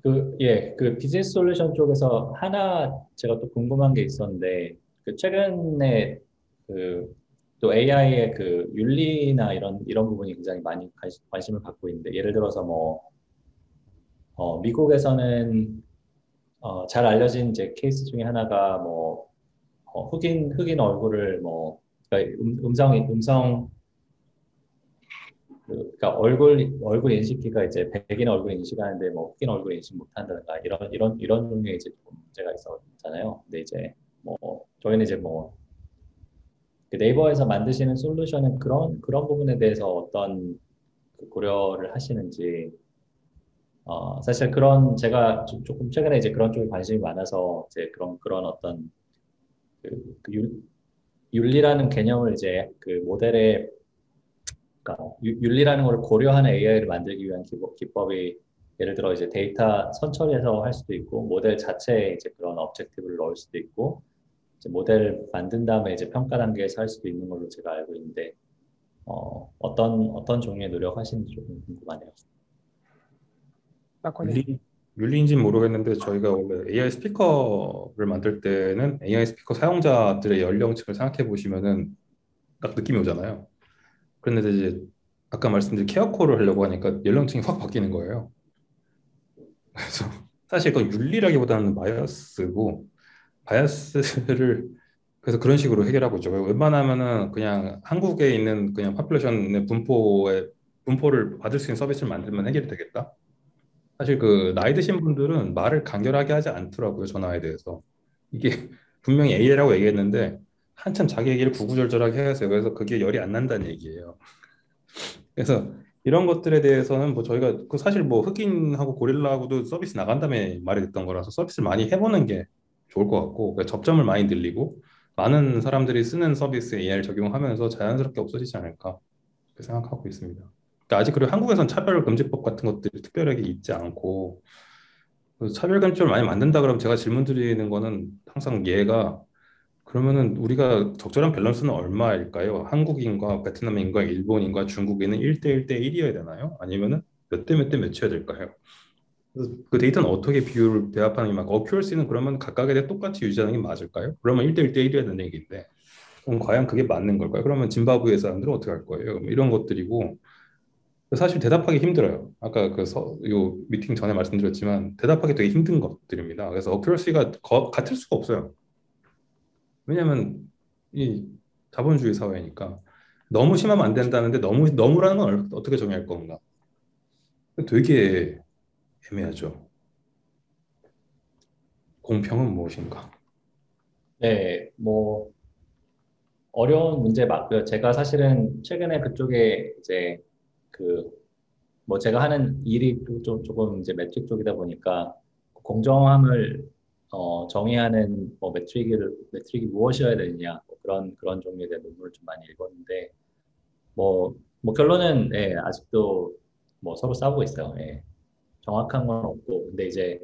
그, 예, 그 비즈니스 솔루션 쪽에서 하나 제가 또 궁금한 게 있었는데, 그 최근에 그 또 AI의 그 윤리나 이런, 이런 부분이 굉장히 많이 관심을 갖고 있는데, 예를 들어서 뭐, 어, 미국에서는 어, 잘 알려진 이제 케이스 중에 하나가 뭐, 어, 흑인, 흑인 얼굴을 뭐, 그러니까 음, 음성, 음성, 그, 그러니까 얼굴 얼굴 인식기가 이제 백인 얼굴 인식하는데 뭐 흑인 얼굴 인식 못한다든가 이런 이런 이런 종류의 이제 문제가 있었잖아요. 근데 이제 뭐 저희는 이제 뭐그 네이버에서 만드시는 솔루션은 그런 그런 부분에 대해서 어떤 그 고려를 하시는지 어 사실 그런 제가 조금 최근에 이제 그런 쪽에 관심이 많아서 이제 그런 그런 어떤 그, 그 윤, 윤리라는 개념을 이제 그 모델에 그러니까 윤리라는 걸 고려하는 AI를 만들기 위한 기법, 이 예를 들어 이제 데이터 선처리해서 할 수도 있고 모델 자체에 이제 그런 objective를 넣을 수도 있고 이제 모델을 만든 다음에 이제 평가 단계에서 할 수도 있는 걸로 제가 알고 있는데 어, 어떤 어떤 종류의 노력하시는지 조금 궁금하네요. 윤리, 윤리인지는 모르겠는데 저희가 원래 AI 스피커를 만들 때는 AI 스피커 사용자들의 연령층을 생각해 보시면은 딱 느낌이 오잖아요. 그런데 이제 아까 말씀드린 케어콜을 하려고 하니까 연령층이 확 바뀌는 거예요. 그래서 사실 그건 윤리라기보다는 bias고 bias를 그래서 그런 식으로 해결하고 있죠. 웬만하면은 그냥 한국에 있는 그냥 population의 분포의 분포를 받을 수 있는 서비스를 만들면 해결이 되겠다. 사실 그 나이 드신 분들은 말을 간결하게 하지 않더라고요 전화에 대해서 이게 분명히 AI라고 얘기했는데 한참 자기 얘기를 구구절절하게 해서 그래서 그게 열이 안 난다는 얘기예요. 그래서 이런 것들에 대해서는 뭐 저희가 그 사실 뭐 흑인하고 고릴라하고도 서비스 나간 다음에 말이 됐던 거라서 서비스를 많이 해보는 게 좋을 것 같고 그러니까 접점을 많이 늘리고 많은 사람들이 쓰는 서비스에 AI를 적용하면서 자연스럽게 없어지지 않을까 생각하고 있습니다. 그러니까 아직 그리고 한국에선 차별금지법 같은 것들이 특별하게 있지 않고 차별금지법을 많이 만든다 그러면 제가 질문 드리는 거는 항상 얘가 그러면은 우리가 적절한 밸런스는 얼마일까요? 한국인과 베트남인과 일본인과 중국인은 1대 1대 1이어야 되나요? 아니면은 몇 대 몇 대 몇이어야 될까요? 그 데이터는 어떻게 비율을 배합하는 게 맞고 어큐럴시는 그러면 각각에 대해 똑같이 유지하는 게 맞을까요? 그러면 1대 1대 1이어야 되는 얘기인데 그럼 과연 그게 맞는 걸까요? 그러면 짐바브웨 사람들은 어떻게 할 거예요? 뭐 이런 것들이고 사실 대답하기 힘들어요. 아까 그 서, 요 미팅 전에 말씀드렸지만 대답하기 되게 힘든 것들입니다. 그래서 어큐럴시가 같을 수가 없어요. 왜냐하면 이 자본주의 사회니까 너무 심하면 안 된다는데 너무 너무라는 건 어떻게 정의할 건가? 되게 애매하죠. 공평은 무엇인가? 네, 뭐 어려운 문제 맞고요. 제가 사실은 최근에 그쪽에 이제 그 뭐 제가 하는 일이 좀 조금 이제 매트릭 쪽이다 보니까 공정함을 어, 정의하는 뭐 매트릭을 매트릭이 무엇이어야 되느냐 뭐 그런 그런 대한 논문을 좀 많이 읽었는데 뭐, 뭐 결론은 예, 아직도 뭐 서로 싸우고 있어요. 예. 정확한 건 없고 근데 이제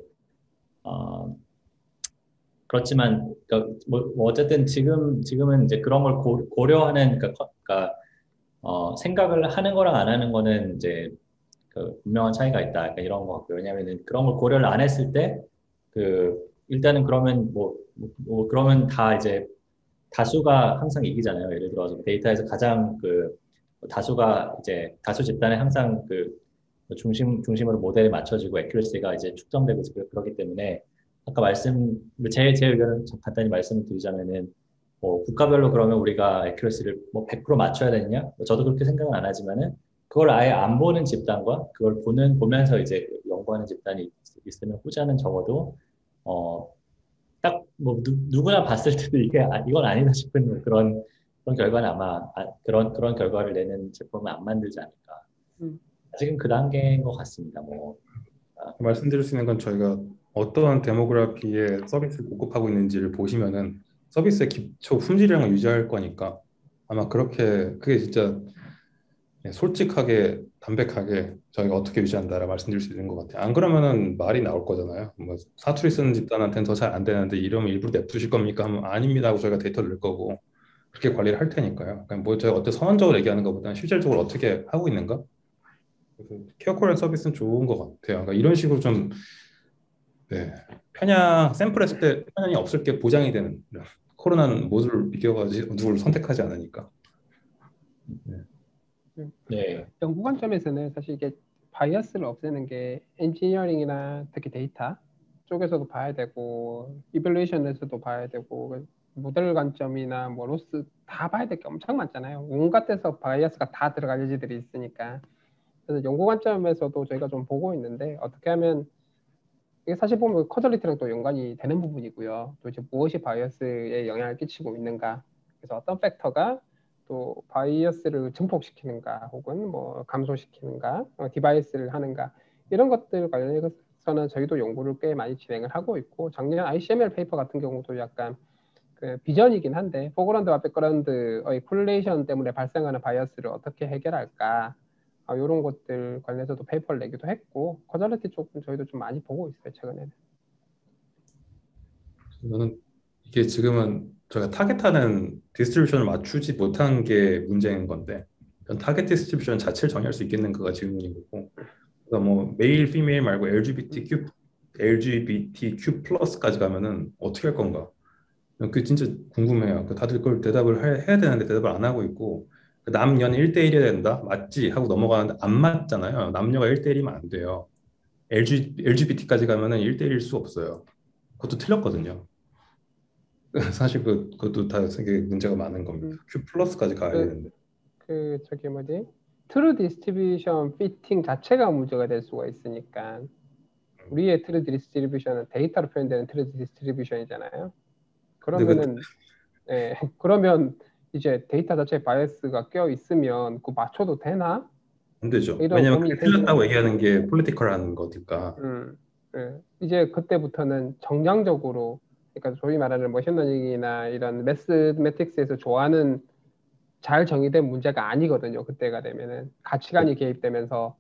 어, 그렇지만 그러니까 뭐, 뭐, 어쨌든 지금 지금은 이제 그런 걸 고, 고려하는 그러니까, 그러니까 어, 생각을 하는 거랑 안 하는 거는 이제 그 분명한 차이가 있다. 그러니까 이런 거 같고요. 왜냐하면 그런 걸 고려를 안 했을 때 그 일단은 그러면 뭐, 뭐 그러면 다 이제 다수가 항상 이기잖아요. 예를 들어서 데이터에서 가장 그 다수가 이제 다수 집단에 항상 그 중심 중심으로 모델에 맞춰지고 에큐러시가 이제 축정되고 그렇기 때문에 아까 말씀 제 제 의견을 간단히 말씀을 드리자면은 뭐 국가별로 그러면 우리가 에큐러시를 뭐 100% 맞춰야 되느냐? 뭐 저도 그렇게 생각은 안 하지만은 그걸 아예 안 보는 집단과 그걸 보는 보면서 이제 연구하는 집단이 있 으면 후자는 적어도 어, 딱 뭐 누구나 봤을 때도 이게 아, 이건 아니다 싶은 그런 그런 결과는 아마 아, 그런 그런 결과를 내는 제품을 안 만들지 않을까. 음. 아직은 그 단계인 것 같습니다. 뭐 아. 말씀드릴 수 있는 건 저희가 어떠한 데모그래피의 서비스를 공급하고 있는지를 보시면은 서비스의 기초 품질량을 유지할 거니까 아마 그렇게 그게 진짜 예, 솔직하게 담백하게 저희가 어떻게 유지한다라 말씀드릴 수 있는 것 같아요. 안 그러면은 말이 나올 거잖아요. 뭐 사투리 쓰는 집단한테는 더 잘 안 되는데 이러면 일부러 냅두실 겁니까? 하면 아닙니다 하고 저희가 데이터를 넣을 거고 그렇게 관리를 할 테니까요. 그러니까 뭐 저희가 어떻게 선언적으로 얘기하는 것보다는 실질적으로 어떻게 하고 있는가? CareCall이란 서비스는 좋은 것 같아요. 그러니까 이런 식으로 좀 네, 편향 샘플했을 때 편향이 없을 게 보장이 되는 코로나는 모두를 이겨가지고 누구를 선택하지 않으니까. 네. 네. 연구 관점에서는 사실 이게 bias를 없애는 게 엔지니어링이나 특히 데이터 쪽에서도 봐야 되고 evaluation에서도 봐야 되고 모델 관점이나 뭐 loss 다 봐야 될 게 엄청 많잖아요. 온갖 데서 bias가 다 들어갈 여지들이 있으니까. 그래서 연구 관점에서도 저희가 좀 보고 있는데 어떻게 하면 이게 사실 보면 causality랑 또 연관이 되는 부분이고요. 또 이제 무엇이 bias에 영향을 끼치고 있는가. 그래서 어떤 factor가 또 bias를 증폭시키는가 혹은 뭐 감소시키는가 어, debias를 하는가 이런 것들 관련해서는 저희도 연구를 꽤 많이 진행을 하고 있고 작년 ICML paper 같은 경우도 약간 그 vision이긴 한데 foreground와 background의 correlation 때문에 발생하는 bias를 어떻게 해결할까 어, 이런 것들 관련해서도 paper를 내기도 했고 causality 쪽은 저희도 좀 많이 보고 있어요 최근에는. 저는 이게 지금은 저희가 target하는 distribution을 맞추지 못한 게 문제인 건데 target distribution 자체를 정의할 수 있겠는가가 질문인 거고 그러니까 뭐 male, female 말고 LGBTQ, LGBTQ plus까지 가면은 어떻게 할 건가? 그 진짜 궁금해요. 그 다들 그걸 대답을 해야 되는데 대답을 안 하고 있고 그 남녀는 1대1이어야 된다? 맞지? 하고 넘어가는데 안 맞잖아요. 남녀가 1대1이면 안 돼요. LG, LGBT까지 가면은 1대1일 수 없어요. 그것도 틀렸거든요. 사실 그 그것도 다 되게 문제가 많은 겁니다. 음. Q plus까지 가야 그, 되는데. 그 저기 뭐지? true distribution fitting 자체가 문제가 될 수가 있으니까 음. 우리의 true distribution은 데이터로 표현되는 true distribution이잖아요. 그러면은 그, 예, 그러면 이제 데이터 자체에 bias가 껴 있으면 그 맞춰도 되나? 안 되죠. 왜냐면 그게 틀렸다고 얘기하는 게 political한 거니까. 음, 예. 이제 그때부터는 정량적으로 그러니까 소위 말하는 machine learning이나 이런 mathematics에서 좋아하는 잘 정의된 문제가 아니거든요. 그때가 되면은 가치관이 개입되면서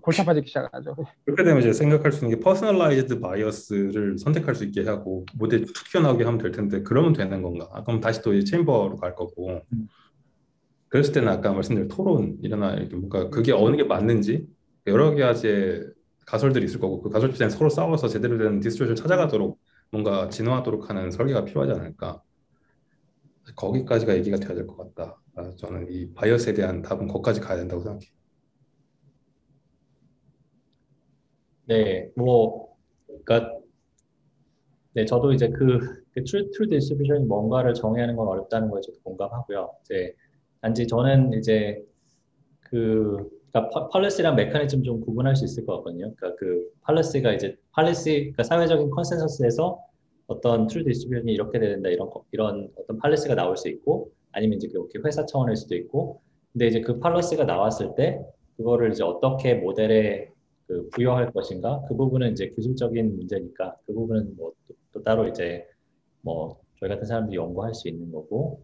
골치 아파지기 시작하죠. 그렇게 되면 이제 생각할 수 있는 게 personalized bias를 선택할 수 있게 하고 모델 툭 튀어나오게 하면 될 텐데 그러면 되는 건가? 아, 그럼 다시 또 이제 chamber로 갈 거고. 음. 그랬을 때는 아까 말씀드린 토론이나 이렇게 뭔가 그게 어느 게 맞는지 여러 가지 가설들이 있을 거고 그 가설 집단이 서로 싸워서 제대로 된 distribution을 찾아가도록 뭔가 진화하도록 하는 설계가 필요하지 않을까. 거기까지가 얘기가 돼야 될 것 같다. 아, 저는 이 bias에 대한 답은 거기까지 가야 된다고 생각해요. 네, 뭐, 그러니까, 네, 저도 이제 그, 그 true, true distribution이 뭔가를 정의하는 건 어렵다는 거에 저도 공감하고요. 이제 단지 저는 이제 그 그러니까 policy랑 메커니즘 좀 구분할 수 있을 것 같거든요. 그러니까 그 policy가 이제 policy 그러니까 사회적인 consensus에서 어떤 true distribution이 이렇게 된다 이런 이런 어떤 policy가 나올 수 있고 아니면 이제 이렇게 회사 차원일 수도 있고 근데 이제 그 policy가 나왔을 때 그거를 이제 어떻게 모델에 그 부여할 것인가 그 부분은 이제 기술적인 문제니까 그 부분은 뭐 또 따로 이제 뭐 저희 같은 사람들이 연구할 수 있는 거고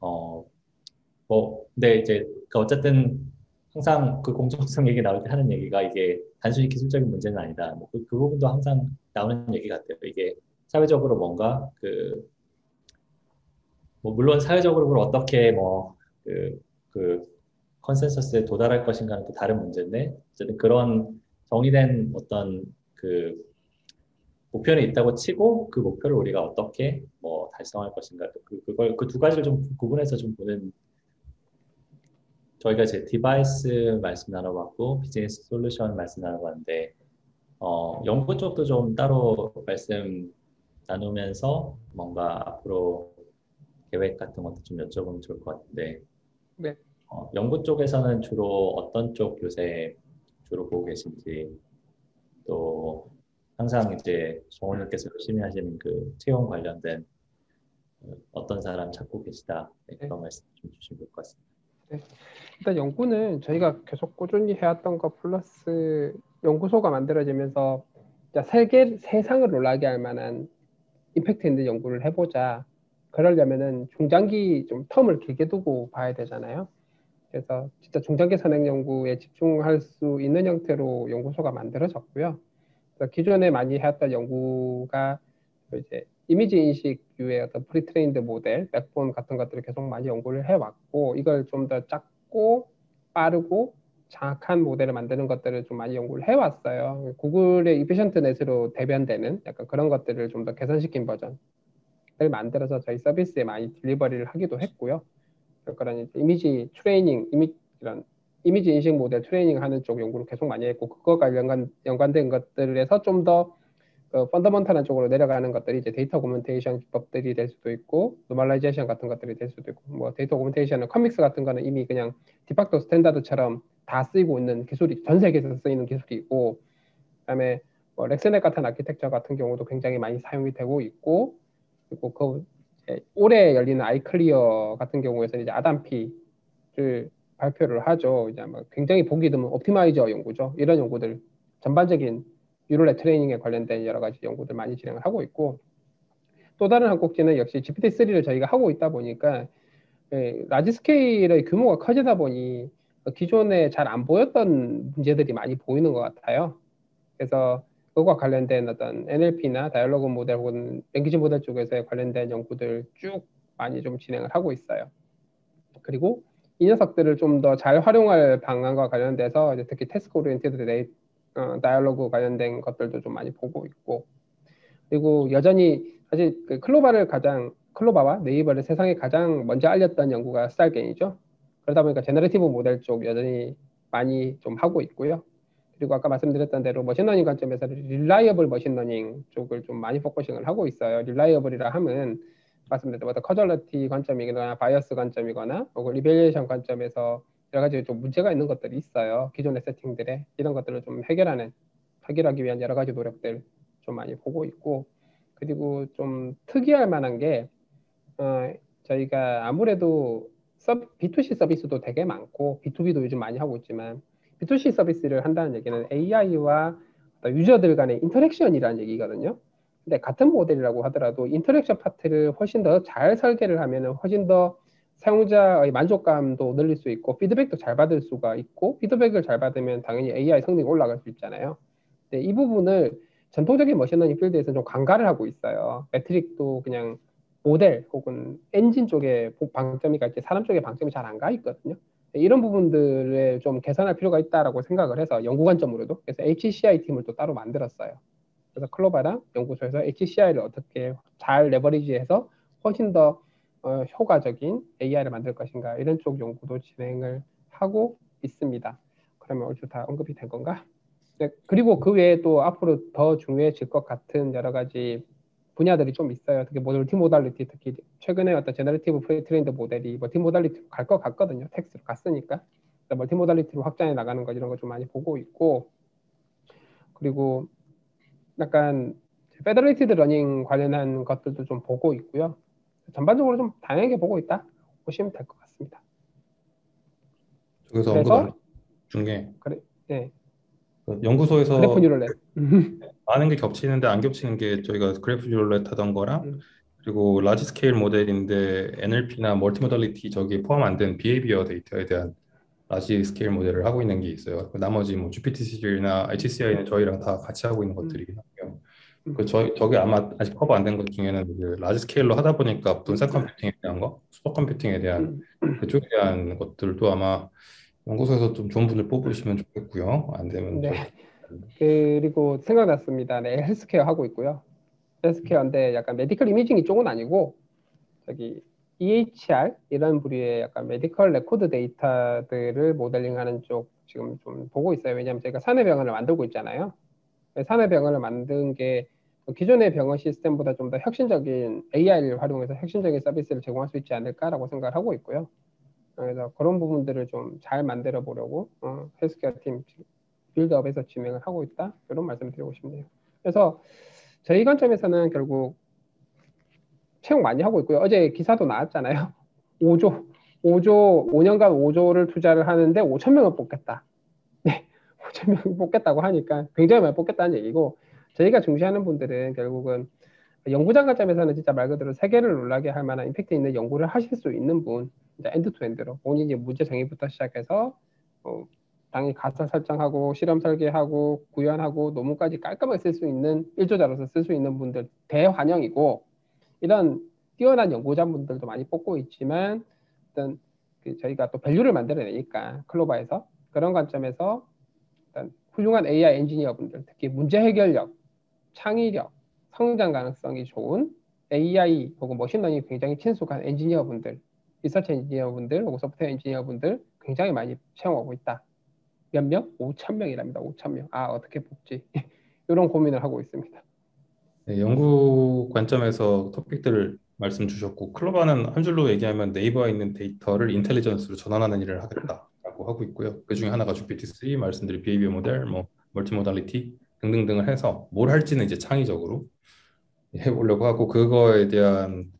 어뭐 근데 이제 그 어쨌든 항상 그 공정성 얘기 나올 때 하는 얘기가 이게 단순히 기술적인 문제는 아니다. 뭐 그, 그 부분도 항상 나오는 얘기 같아요. 이게 사회적으로 뭔가 그, 뭐 물론 사회적으로 그걸 어떻게 뭐 그, 그 consensus에 도달할 것인가는 또 다른 문제인데 어쨌든 그런 정의된 어떤 그 목표는 있다고 치고 그 목표를 우리가 어떻게 뭐 달성할 것인가 그, 그걸 그 두 가지를 좀 구분해서 좀 보는 저희가 이제 device 말씀 나눠봤고 비즈니스 솔루션 말씀 나눠봤는데 어, 연구 쪽도 좀 따로 말씀 나누면서 뭔가 앞으로 계획 같은 것도 좀 여쭤보면 좋을 것 같은데 네. 어, 연구 쪽에서는 주로 어떤 쪽 요새 주로 보고 계신지 또 항상 이제 정원님께서 열심히 하시는 그 채용 관련된 어떤 사람 찾고 계시다 네, 그런 네. 말씀 좀 주시면 될것 같습니다. 네. 일단 연구는 저희가 계속 꾸준히 해왔던 것 플러스 연구소가 만들어지면서 세계 세상을 놀라게 할 만한 임팩트 있는 연구를 해보자. 그러려면은 중장기 좀 term을 길게 두고 봐야 되잖아요. 그래서 진짜 중장기 선행 연구에 집중할 수 있는 형태로 연구소가 만들어졌고요. 기존에 많이 해왔던 연구가 이제 이미지 인식류의 어떤 pretrained 모델, backbone 같은 것들을 계속 많이 연구를 해왔고 이걸 좀 더 작고 빠르고 정확한 모델을 만드는 것들을 좀 많이 연구를 해왔어요. 구글의 EfficientNet으로 대변되는 약간 그런 것들을 좀 더 개선시킨 버전을 만들어서 저희 서비스에 많이 delivery를 하기도 했고요. 그런 이미지 트레이닝, 이미, 이런 이미지 인식 모델 트레이닝 하는 쪽 연구를 계속 많이 했고 그거가 연관, 연관된 것들에서 좀더 그 fundamental한 쪽으로 내려가는 것들이 이제 데이터 augmentation 기법들이 될 수도 있고 normalization 같은 것들이 될 수도 있고 뭐 데이터 augmentation은 CutMix 같은 거는 이미 그냥 de facto standard처럼 다 쓰이고 있는 기술이 전 세계에서 쓰이는 기술이고 그다음에 뭐 ReXNet 같은 아키텍처 같은 경우도 굉장히 많이 사용이 되고 있고 그리고 그 올해 열리는 ICLR 같은 경우에서 이제 AdamP를 발표를 하죠. 이제 뭐 굉장히 보기 드문 optimizer 연구죠. 이런 연구들 전반적인 유로렛 트레이닝에 관련된 여러 가지 연구들 많이 진행을 하고 있고 또 다른 한 꼭지는 역시 GPT-3를 저희가 하고 있다 보니까 예, large scale의 규모가 커지다 보니 기존에 잘 안 보였던 문제들이 많이 보이는 것 같아요. 그래서 그것과 관련된 어떤 NLP나 dialogue 모델 혹은 language 모델 쪽에서 관련된 연구들 쭉 많이 좀 진행을 하고 있어요. 그리고 이 녀석들을 좀 더 잘 활용할 방안과 관련돼서 특히 task oriented dia 어, dialogue 관련된 것들도 좀 많이 보고 있고 그리고 여전히 사실 그 클로바를 가장 클로바와 네이버를 세상에 가장 먼저 알렸던 연구가 StarGAN이죠. 그러다 보니까 generative 모델 쪽 여전히 많이 좀 하고 있고요. 그리고 아까 말씀드렸던 대로 machine learning 관점에서 reliable machine learning 쪽을 좀 많이 focusing을 하고 있어요. reliable이라 하면 말씀드렸던 뭐 causality 관점이거나 bias 관점이거나 혹은 evaluation 관점에서 여러 가지 좀 문제가 있는 것들이 있어요. 기존의 세팅들에 이런 것들을 좀 해결하는 해결하기 위한 여러 가지 노력들 좀 많이 보고 있고 그리고 좀 특이할 만한 게 어, 저희가 아무래도 서비, B2C 서비스도 되게 많고 B2B도 요즘 많이 하고 있지만 B2C 서비스를 한다는 얘기는 AI와 user들 간의 interaction이라는 얘기거든요. 근데 같은 모델이라고 하더라도 interaction 파트를 훨씬 더 잘 설계를 하면 훨씬 더 사용자의 만족감도 늘릴 수 있고 피드백도 잘 받을 수가 있고 피드백을 잘 받으면 당연히 AI 성능이 올라갈 수 있잖아요. 근데 이 부분을 전통적인 machine learning 필드에서 좀 간과를 하고 있어요. metric도 그냥 모델 혹은 엔진 쪽에 방점이 가 있지 사람 쪽에 방점이 잘 안 가 있거든요. 이런 부분들을 좀 개선할 필요가 있다라고 생각을 해서 연구 관점으로도 그래서 HCI 팀을 또 따로 만들었어요. 그래서 클로바랑 연구소에서 HCI를 어떻게 잘 leverage해서 훨씬 더 어, 효과적인 AI를 만들 것인가 이런 쪽 연구도 진행을 하고 있습니다. 그러면 얼추 다 언급이 된 건가? 네, 그리고 그 외에 또 앞으로 더 중요해질 것 같은 여러 가지 분야들이 좀 있어요. 특히 multimodality 특히 최근에 어떤 generative pretrained 모델이 multimodality로 갈 것 같거든요. 텍스트로 갔으니까 multimodality로 확장해 나가는 것 이런 거 좀 많이 보고 있고 그리고 약간 federated learning 관련한 것들도 좀 보고 있고요. 전반적으로 좀 다양하게 보고 있다 보시면 될 것 같습니다. 언급 중에 그래, 네. 그 연구소에서 graph neural net 많은 게 겹치는데 안 겹치는 게 저희가 그래프 뉴럴넷 하던 거랑 음. 그리고 large scale 모델인데 NLP나 multimodality 저기 포함 안 된 behavior 데이터에 대한 large scale 모델을 하고 있는 게 있어요. 그 나머지 뭐 GPT-3나 HCI는 저희랑 다 같이 하고 있는 것들이긴 하고요. 그 저, 저게 아마 아직 커버 안 된 것 중에는 그 large scale로 하다 보니까 분산 컴퓨팅에 대한 거, 슈퍼 컴퓨팅에 대한 그쪽에 대한 것들도 아마 연구소에서 좀 좋은 분을 뽑으시면 좋겠고요. 안 되면 네. 그리고 생각났습니다. 네, 헬스케어 하고 있고요. 헬스케어인데 약간 medical imaging 이 쪽은 아니고 저기 EHR 이런 부류의 약간 medical record 데이터들을 모델링하는 쪽 지금 좀 보고 있어요. 왜냐하면 저희가 사내병원을 만들고 있잖아요. 사내병원을 만든 게 기존의 병원 시스템보다 좀 더 혁신적인 AI를 활용해서 혁신적인 서비스를 제공할 수 있지 않을까라고 생각을 하고 있고요. 그래서 그런 부분들을 좀 잘 만들어 보려고 어, 헬스케어 팀 빌드업에서 진행을 하고 있다 이런 말씀을 드리고 싶네요. 그래서 저희 관점에서는 결국 채용 많이 하고 있고요. 어제 기사도 나왔잖아요. 5조 5조 5년간 5조를 투자를 하는데 5천 명을 뽑겠다. 네, 5천 명 뽑겠다고 하니까 굉장히 많이 뽑겠다는 얘기고 저희가 중시하는 분들은 결국은 연구자 관점에서는 진짜 말 그대로 세계를 놀라게 할 만한 임팩트 있는 연구를 하실 수 있는 분, 이제 end to end로. 본인이 문제 정의부터 시작해서 어, 당연히 가설 설정하고 실험 설계하고 구현하고 논문까지 깔끔하게 쓸 수 있는 일저자로서 쓸 수 있는 분들 대환영이고 이런 뛰어난 연구자분들도 많이 뽑고 있지만 어떤 그 저희가 또 value를 만들어내니까 클로바에서 그런 관점에서 일단 훌륭한 AI 엔지니어분들 특히 문제 해결력, 창의력, 성장 가능성이 좋은 AI 혹은 machine learning 굉장히 친숙한 엔지니어분들, 리서치 엔지니어분들 혹은 소프트웨어 엔지니어분들 굉장히 많이 채용하고 있다. 몇 명? 5천 명이랍니다. 5천 명. 아 어떻게 뽑지? 이런 고민을 하고 있습니다. 네, 연구 관점에서 토픽들을 말씀 주셨고 클로바는 한 줄로 얘기하면 네이버에 있는 데이터를 intelligence로 전환하는 일을 하겠다라고 하고 있고요. 그 중에 하나가 GPT-3 말씀드린 behavior 모델, 뭐 multimodality 등등등을 해서 뭘 할지는 이제 창의적으로 해보려고 하고 그거에 대한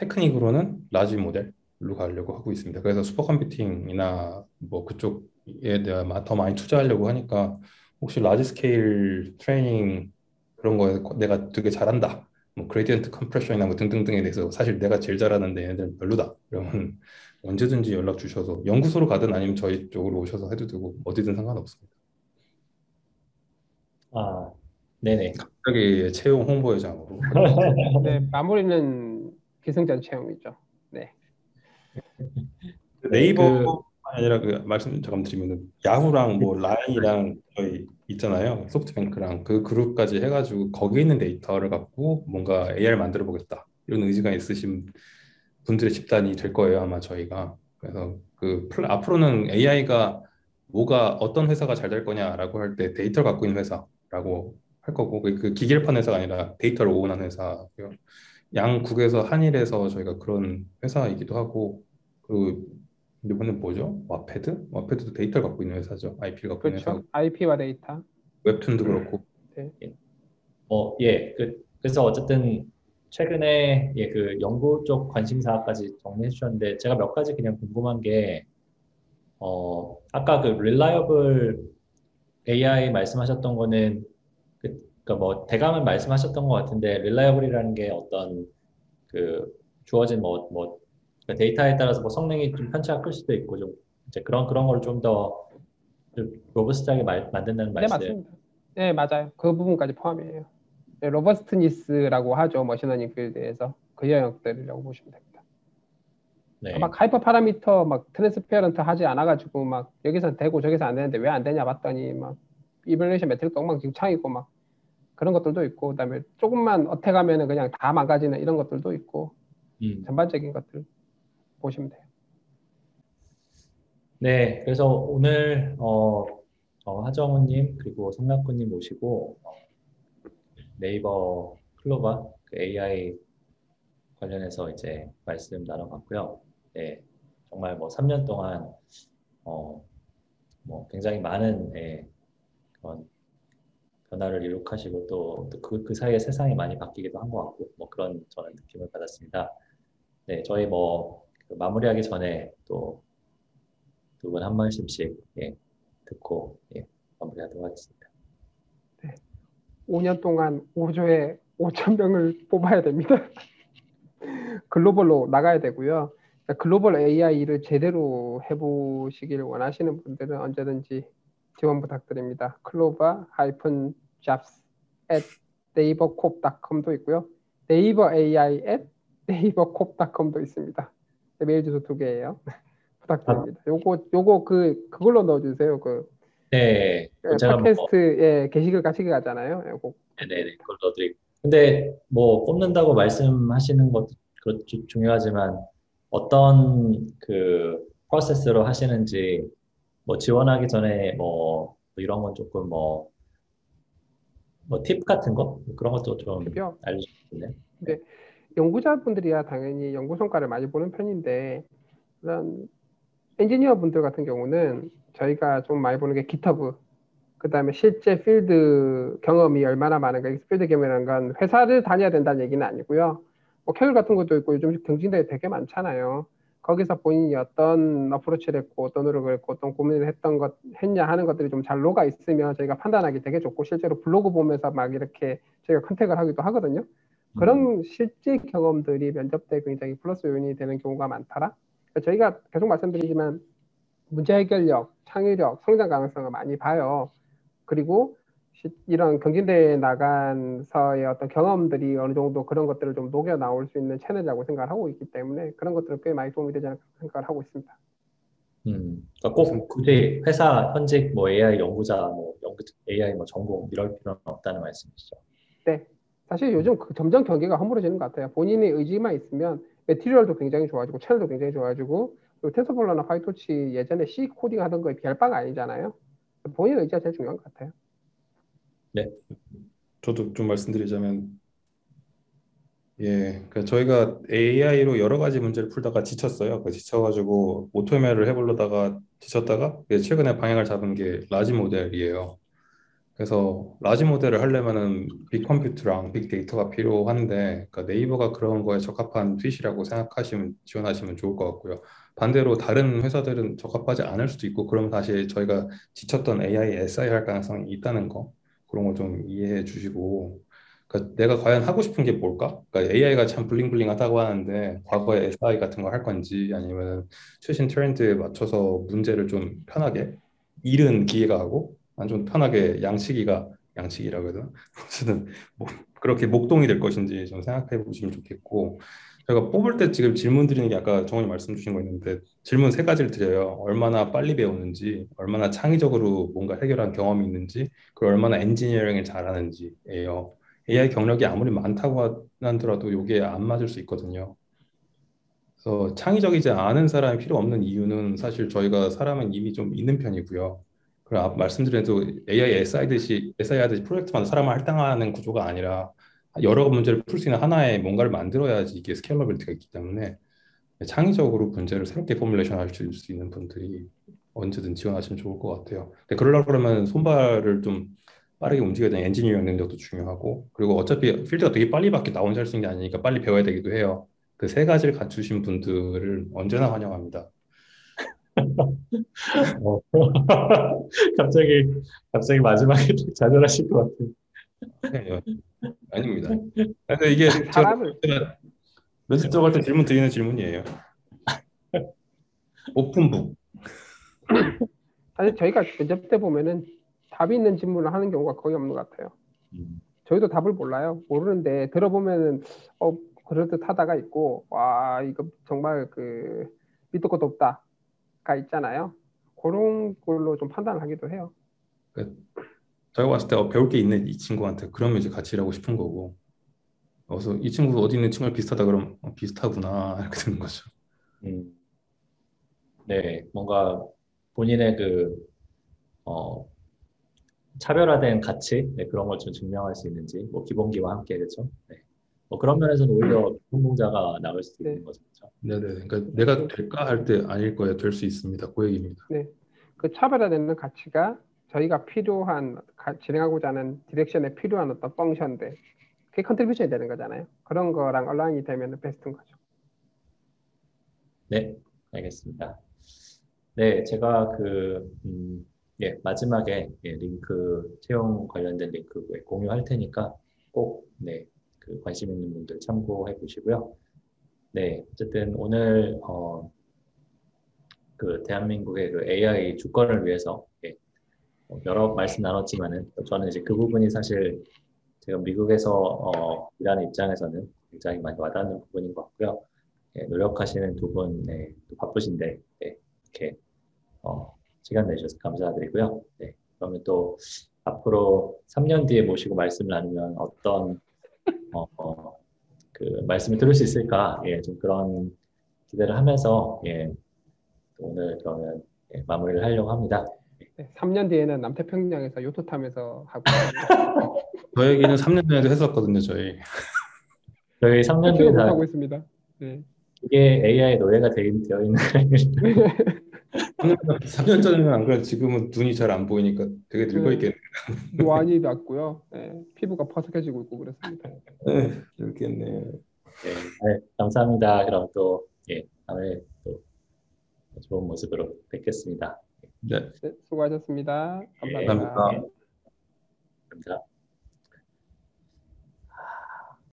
테크닉으로는 large 모델 로 가려고 하고 있습니다. 그래서 슈퍼컴퓨팅이나 뭐 그쪽에 대한 더 많이 투자하려고 하니까 혹시 large scale training 그런 거에 내가 되게 잘한다. 뭐 gradient compression이나 뭐 등등등에 대해서 사실 내가 제일 잘하는데 얘네들 별로다. 그러면 언제든지 연락 주셔서 연구소로 가든 아니면 저희 쪽으로 오셔서 해도 되고 어디든 상관없습니다. 아, 네네. 갑자기 채용 홍보회장으로. 네, 마무리는 기승전 채용이죠. 네. 네이버 아니라 그 말씀 잠깐 드리면은 야후랑 뭐 라인이랑 저희 있잖아요. 소프트뱅크랑 그 그룹까지 해가지고 거기 있는 데이터를 갖고 뭔가 AR 만들어 보겠다 이런 의지가 있으신 분들의 집단이 될 거예요 아마 저희가. 그래서 그 앞으로는 AI가 뭐가 어떤 회사가 잘 될 거냐라고 할 때 데이터를 갖고 있는 회사라고 할 거고 그, 그 기계를 파는 회사가 아니라 데이터를 own하는 회사. 양국에서 한일에서 저희가 그런 회사이기도 하고 그 이번에 뭐죠? 왓패드? 왓패드도 데이터를 갖고 있는 회사죠. IP를 갖고 그렇죠. 있는 회사. IP와 데이터. 웹툰도 그렇고. 네. 어, 예. 그, 그래서 어쨌든 최근에 예, 그 연구 쪽 관심사까지 정리해 주셨는데 제가 몇 가지 그냥 궁금한 게 어, 아까 그 reliable AI 말씀하셨던 거는 그, 그뭐 대강은 말씀하셨던 것 같은데 reliable이라는 게 어떤 그 주어진 뭐, 뭐 그러니까 데이터에 따라서 뭐 성능이 좀 편차가 클 수도 있고 좀 이제 그런 그런 걸 좀 더 robust하게 만든다는 네, 말씀. 네 맞습니다. 네 맞아요. 그 부분까지 포함이에요. 네, robustness라고 하죠 machine learning 필드에서 그 영역들이라고 보시면 됩니다. 네. 막 hyper parameter 막 transparent 하지 않아가지고 막 여기서 되고 저기서 안 되는데 왜 안 되냐 봤더니 막 evaluation metric 엉망진창이고 막 그런 것들도 있고 그다음에 조금만 attack하면은 그냥 다 망가지는 이런 것들도 있고 음. 전반적인 것들 보시면 돼요. 네, 그래서 오늘 어, 어, 하정우님 그리고 성낙호님 모시고 어, 네이버 클로바 그 AI 관련해서 이제 말씀 나눠봤고요. 네, 정말 뭐 3년 동안 어, 뭐 굉장히 많은 예, 그런 변화를 이룩하시고 또그 그 사이에 세상이 많이 바뀌기도 한 것 같고 뭐 그런 저는 느낌을 받았습니다. 네, 저희 뭐 그 마무리하기 전에 또 두 분 한 말씀씩 예, 듣고 예, 마무리하도록 하겠습니다. 네. 5년 동안 5조에 5천 명을 뽑아야 됩니다. 글로벌로 나가야 되고요. 글로벌 AI를 제대로 해보시길 원하시는 분들은 언제든지 지원 부탁드립니다. 클로바 하이픈 잡스 at 네이버콥.com도 있고요. 네이버 AI at 네이버콥.com도 있습니다. 메일 주소 두 개예요. 부탁드립니다. 요거 요거 그 그걸로 넣어주세요. 그 네. 예, 팟캐스트에 뭐, 게시글 같이 가잖아요. 요거. 네네 그걸 넣어드리고. 근데 뭐 뽑는다고 말씀하시는 것도 그렇죠, 중요하지만 어떤 그 프로세스로 하시는지 뭐 지원하기 전에 뭐 이런 건 조금 뭐 뭐 팁 같은 거 그런 것도 좀 알려주시겠네요. 네. 연구자분들이야 당연히 연구 성과를 많이 보는 편인데 그런 엔지니어 분들 같은 경우는 저희가 좀 많이 보는 게 GitHub 그 다음에 실제 필드 경험이 얼마나 많은가 필드 경험이라는 건 회사를 다녀야 된다는 얘기는 아니고요 뭐 Kaggle 같은 것도 있고 요즘 경진대회 되게 많잖아요 거기서 본인이 어떤 approach를 했고 어떤 노력을 했고 어떤 고민을 했던 것 했냐 하는 것들이 좀 잘 녹아 있으면 저희가 판단하기 되게 좋고 실제로 블로그 보면서 막 이렇게 저희가 contact을 하기도 하거든요 그런 실제 경험들이 면접 때 굉장히 플러스 요인이 되는 경우가 많더라. 그러니까 저희가 계속 말씀드리지만 문제 해결력, 창의력, 성장 가능성을 많이 봐요. 그리고 이런 경진대회에 나간서의 어떤 경험들이 어느 정도 그런 것들을 좀 녹여 나올 수 있는 채널이라고 생각을 하고 있기 때문에 그런 것들은 꽤 많이 도움이 되지 않을까 생각을 하고 있습니다. 음, 그러니까 꼭 굳이 회사 현직 뭐 AI 연구자, 뭐 연구 AI 뭐 전공 이럴 필요는 없다는 말씀이시죠? 네, 사실 요즘 그 점점 경계가 허물어지는 것 같아요. 본인의 의지만 있으면 material도 굉장히 좋아지고 채널도 굉장히 좋아지고 그리고 TensorFlow나 PyTorch 예전에 C 코딩 하던 거에 비할 바가 아니잖아요. 본인의 의지가 제일 중요한 것 같아요. 네. 저도 좀 말씀드리자면 예, 그러니까 저희가 AI로 여러 가지 문제를 풀다가 지쳤어요. 그 지쳐가지고 AutoML을 해보려다가 지쳤다가 최근에 방향을 잡은 게 large 모델이에요. 그래서 large 모델을 하려면은 big 컴퓨터랑 빅데이터가 필요한데 그러니까 네이버가 그런 거에 적합한 fit이라고 생각하시면 지원하시면 좋을 것 같고요. 반대로 다른 회사들은 적합하지 않을 수도 있고 그럼 다시 저희가 지쳤던 AI, SI 할 가능성이 있다는 거 그런 거좀 이해해 주시고 그러니까 내가 과연 하고 싶은 게 뭘까? 그러니까 AI가 참 bling bling하다고 하는데 과거에 SI 같은 거 할 건지 아니면 최신 트렌드에 맞춰서 문제를 좀 편하게 이른 기회가 하고 좀 편하게 양치기가 양치기라고 되나? 어쨌든 뭐 그렇게 목동이 될 것인지 좀 생각해 보시면 좋겠고 제가 뽑을 때 지금 질문 드리는 게 아까 정원이 말씀 주신 거 있는데 질문 세 가지를 드려요. 얼마나 빨리 배우는지, 얼마나 창의적으로 뭔가 해결한 경험이 있는지, 그리고 얼마나 엔지니어링을 잘하는지예요. AI 경력이 아무리 많다고 하더라도 이게 안 맞을 수 있거든요. 그래서 창의적이지 않은 사람이 필요 없는 이유는 사실 저희가 사람은 이미 좀 있는 편이고요. 그리고 말씀드린 또 AI SI듯이 SI 하듯이 프로젝트마다 사람을 할당하는 구조가 아니라 여러 문제를 풀 수 있는 하나의 뭔가를 만들어야지 이게 scalability가 있기 때문에 창의적으로 문제를 새롭게 formulation 할 수 있는 분들이 언제든 지원하시면 좋을 것 같아요. 근데 그러려고 그러면 손발을 좀 빠르게 움직여야 되는 엔지니어링 능력도 중요하고 그리고 어차피 필드가 되게 빨리 바뀌 나 혼자 할수 있는 게 아니니까 빨리 배워야 되기도 해요. 그 세 가지를 갖추신 분들을 언제나 환영합니다. 어. 갑자기 갑자기 마지막에 좌절하실 것 같아요. 네, 아닙니다. 근데 이게 사람을 면접 들어갈 때 질문 드리는 질문이에요. 오픈북. 사실 저희가 면접 때 보면은 답이 있는 질문을 하는 경우가 거의 없는 것 같아요. 음. 저희도 답을 몰라요. 모르는데 들어보면은 어 그럴듯하다가 있고 와 이거 정말 그 밑도 것도 없다가 있잖아요. 그런 걸로 좀 판단을 하기도 해요. 그, 제가 봤을 때 어, 배울 게 있네 이 친구한테 그러면 이제 같이 일하고 싶은 거고 그래서 이 친구 어디 있는 친구랑 비슷하다 그럼 어, 비슷하구나 이렇게 되는 거죠. 음. 네, 뭔가 본인의 그 어, 차별화된 가치 네, 그런 걸 좀 증명할 수 있는지 뭐 기본기와 함께 그렇죠. 네. 뭐 그런 면에서는 오히려 성공자가 나올 수 있는 거죠. 그렇죠? 네 네. 그러니까 내가 될까 할 때 아닐 거야 될수 있습니다. 그 얘기입니다. 네. 그 차별화되는 가치가 저희가 필요한 가, 진행하고자 하는 direction에 필요한 어떤 function들 그게 contribution이 되는 거잖아요. 그런 거랑 align이 되면 베스트인 거죠. 네, 알겠습니다. 네, 제가 그 음, 예, 마지막에 예, 링크 채용 관련된 링크 공유할 테니까 꼭 네, 그 관심 있는 분들 참고해 보시고요. 네, 어쨌든 오늘 어, 그 대한민국의 그 AI 주권을 위해서 예, 뭐 여러 말씀 나눴지만은 저는 이제 그 부분이 사실 제가 미국에서 어, 일하는 입장에서는 굉장히 많이 와닿는 부분인 것 같고요. 예, 노력하시는 두 분, 네, 또 바쁘신데 네, 이렇게 어, 시간 내주셔서 감사드리고요. 네, 그러면 또 앞으로 3년 뒤에 모시고 말씀을 나누면 어떤 어, 어, 그 말씀을 들을 수 있을까? 예, 좀 그런 기대를 하면서 예, 오늘 그러면 예, 마무리를 하려고 합니다. 네, 3년 뒤에는 남태평양에서 요트 타면서 하고 저 얘기는 3년 전에도 했었거든요, 저희. 저희 3년 뒤에 하고 있습니다. 네. 이게 AI 노예가 되어 있는 3년 전에는 안 그래 지금은 눈이 잘 안 보이니까 되게 늙어 있겠네. 노안이 났고요. 네, 피부가 퍼석해지고 있고 그렇습니다. 네, 늙겠네. 네, 네, 감사합니다. 그럼 또 예, 다음에 또 좋은 모습으로 뵙겠습니다. 네, 네 수고하셨습니다. 감사합니다. 네, 감사합니다. 감사합니다.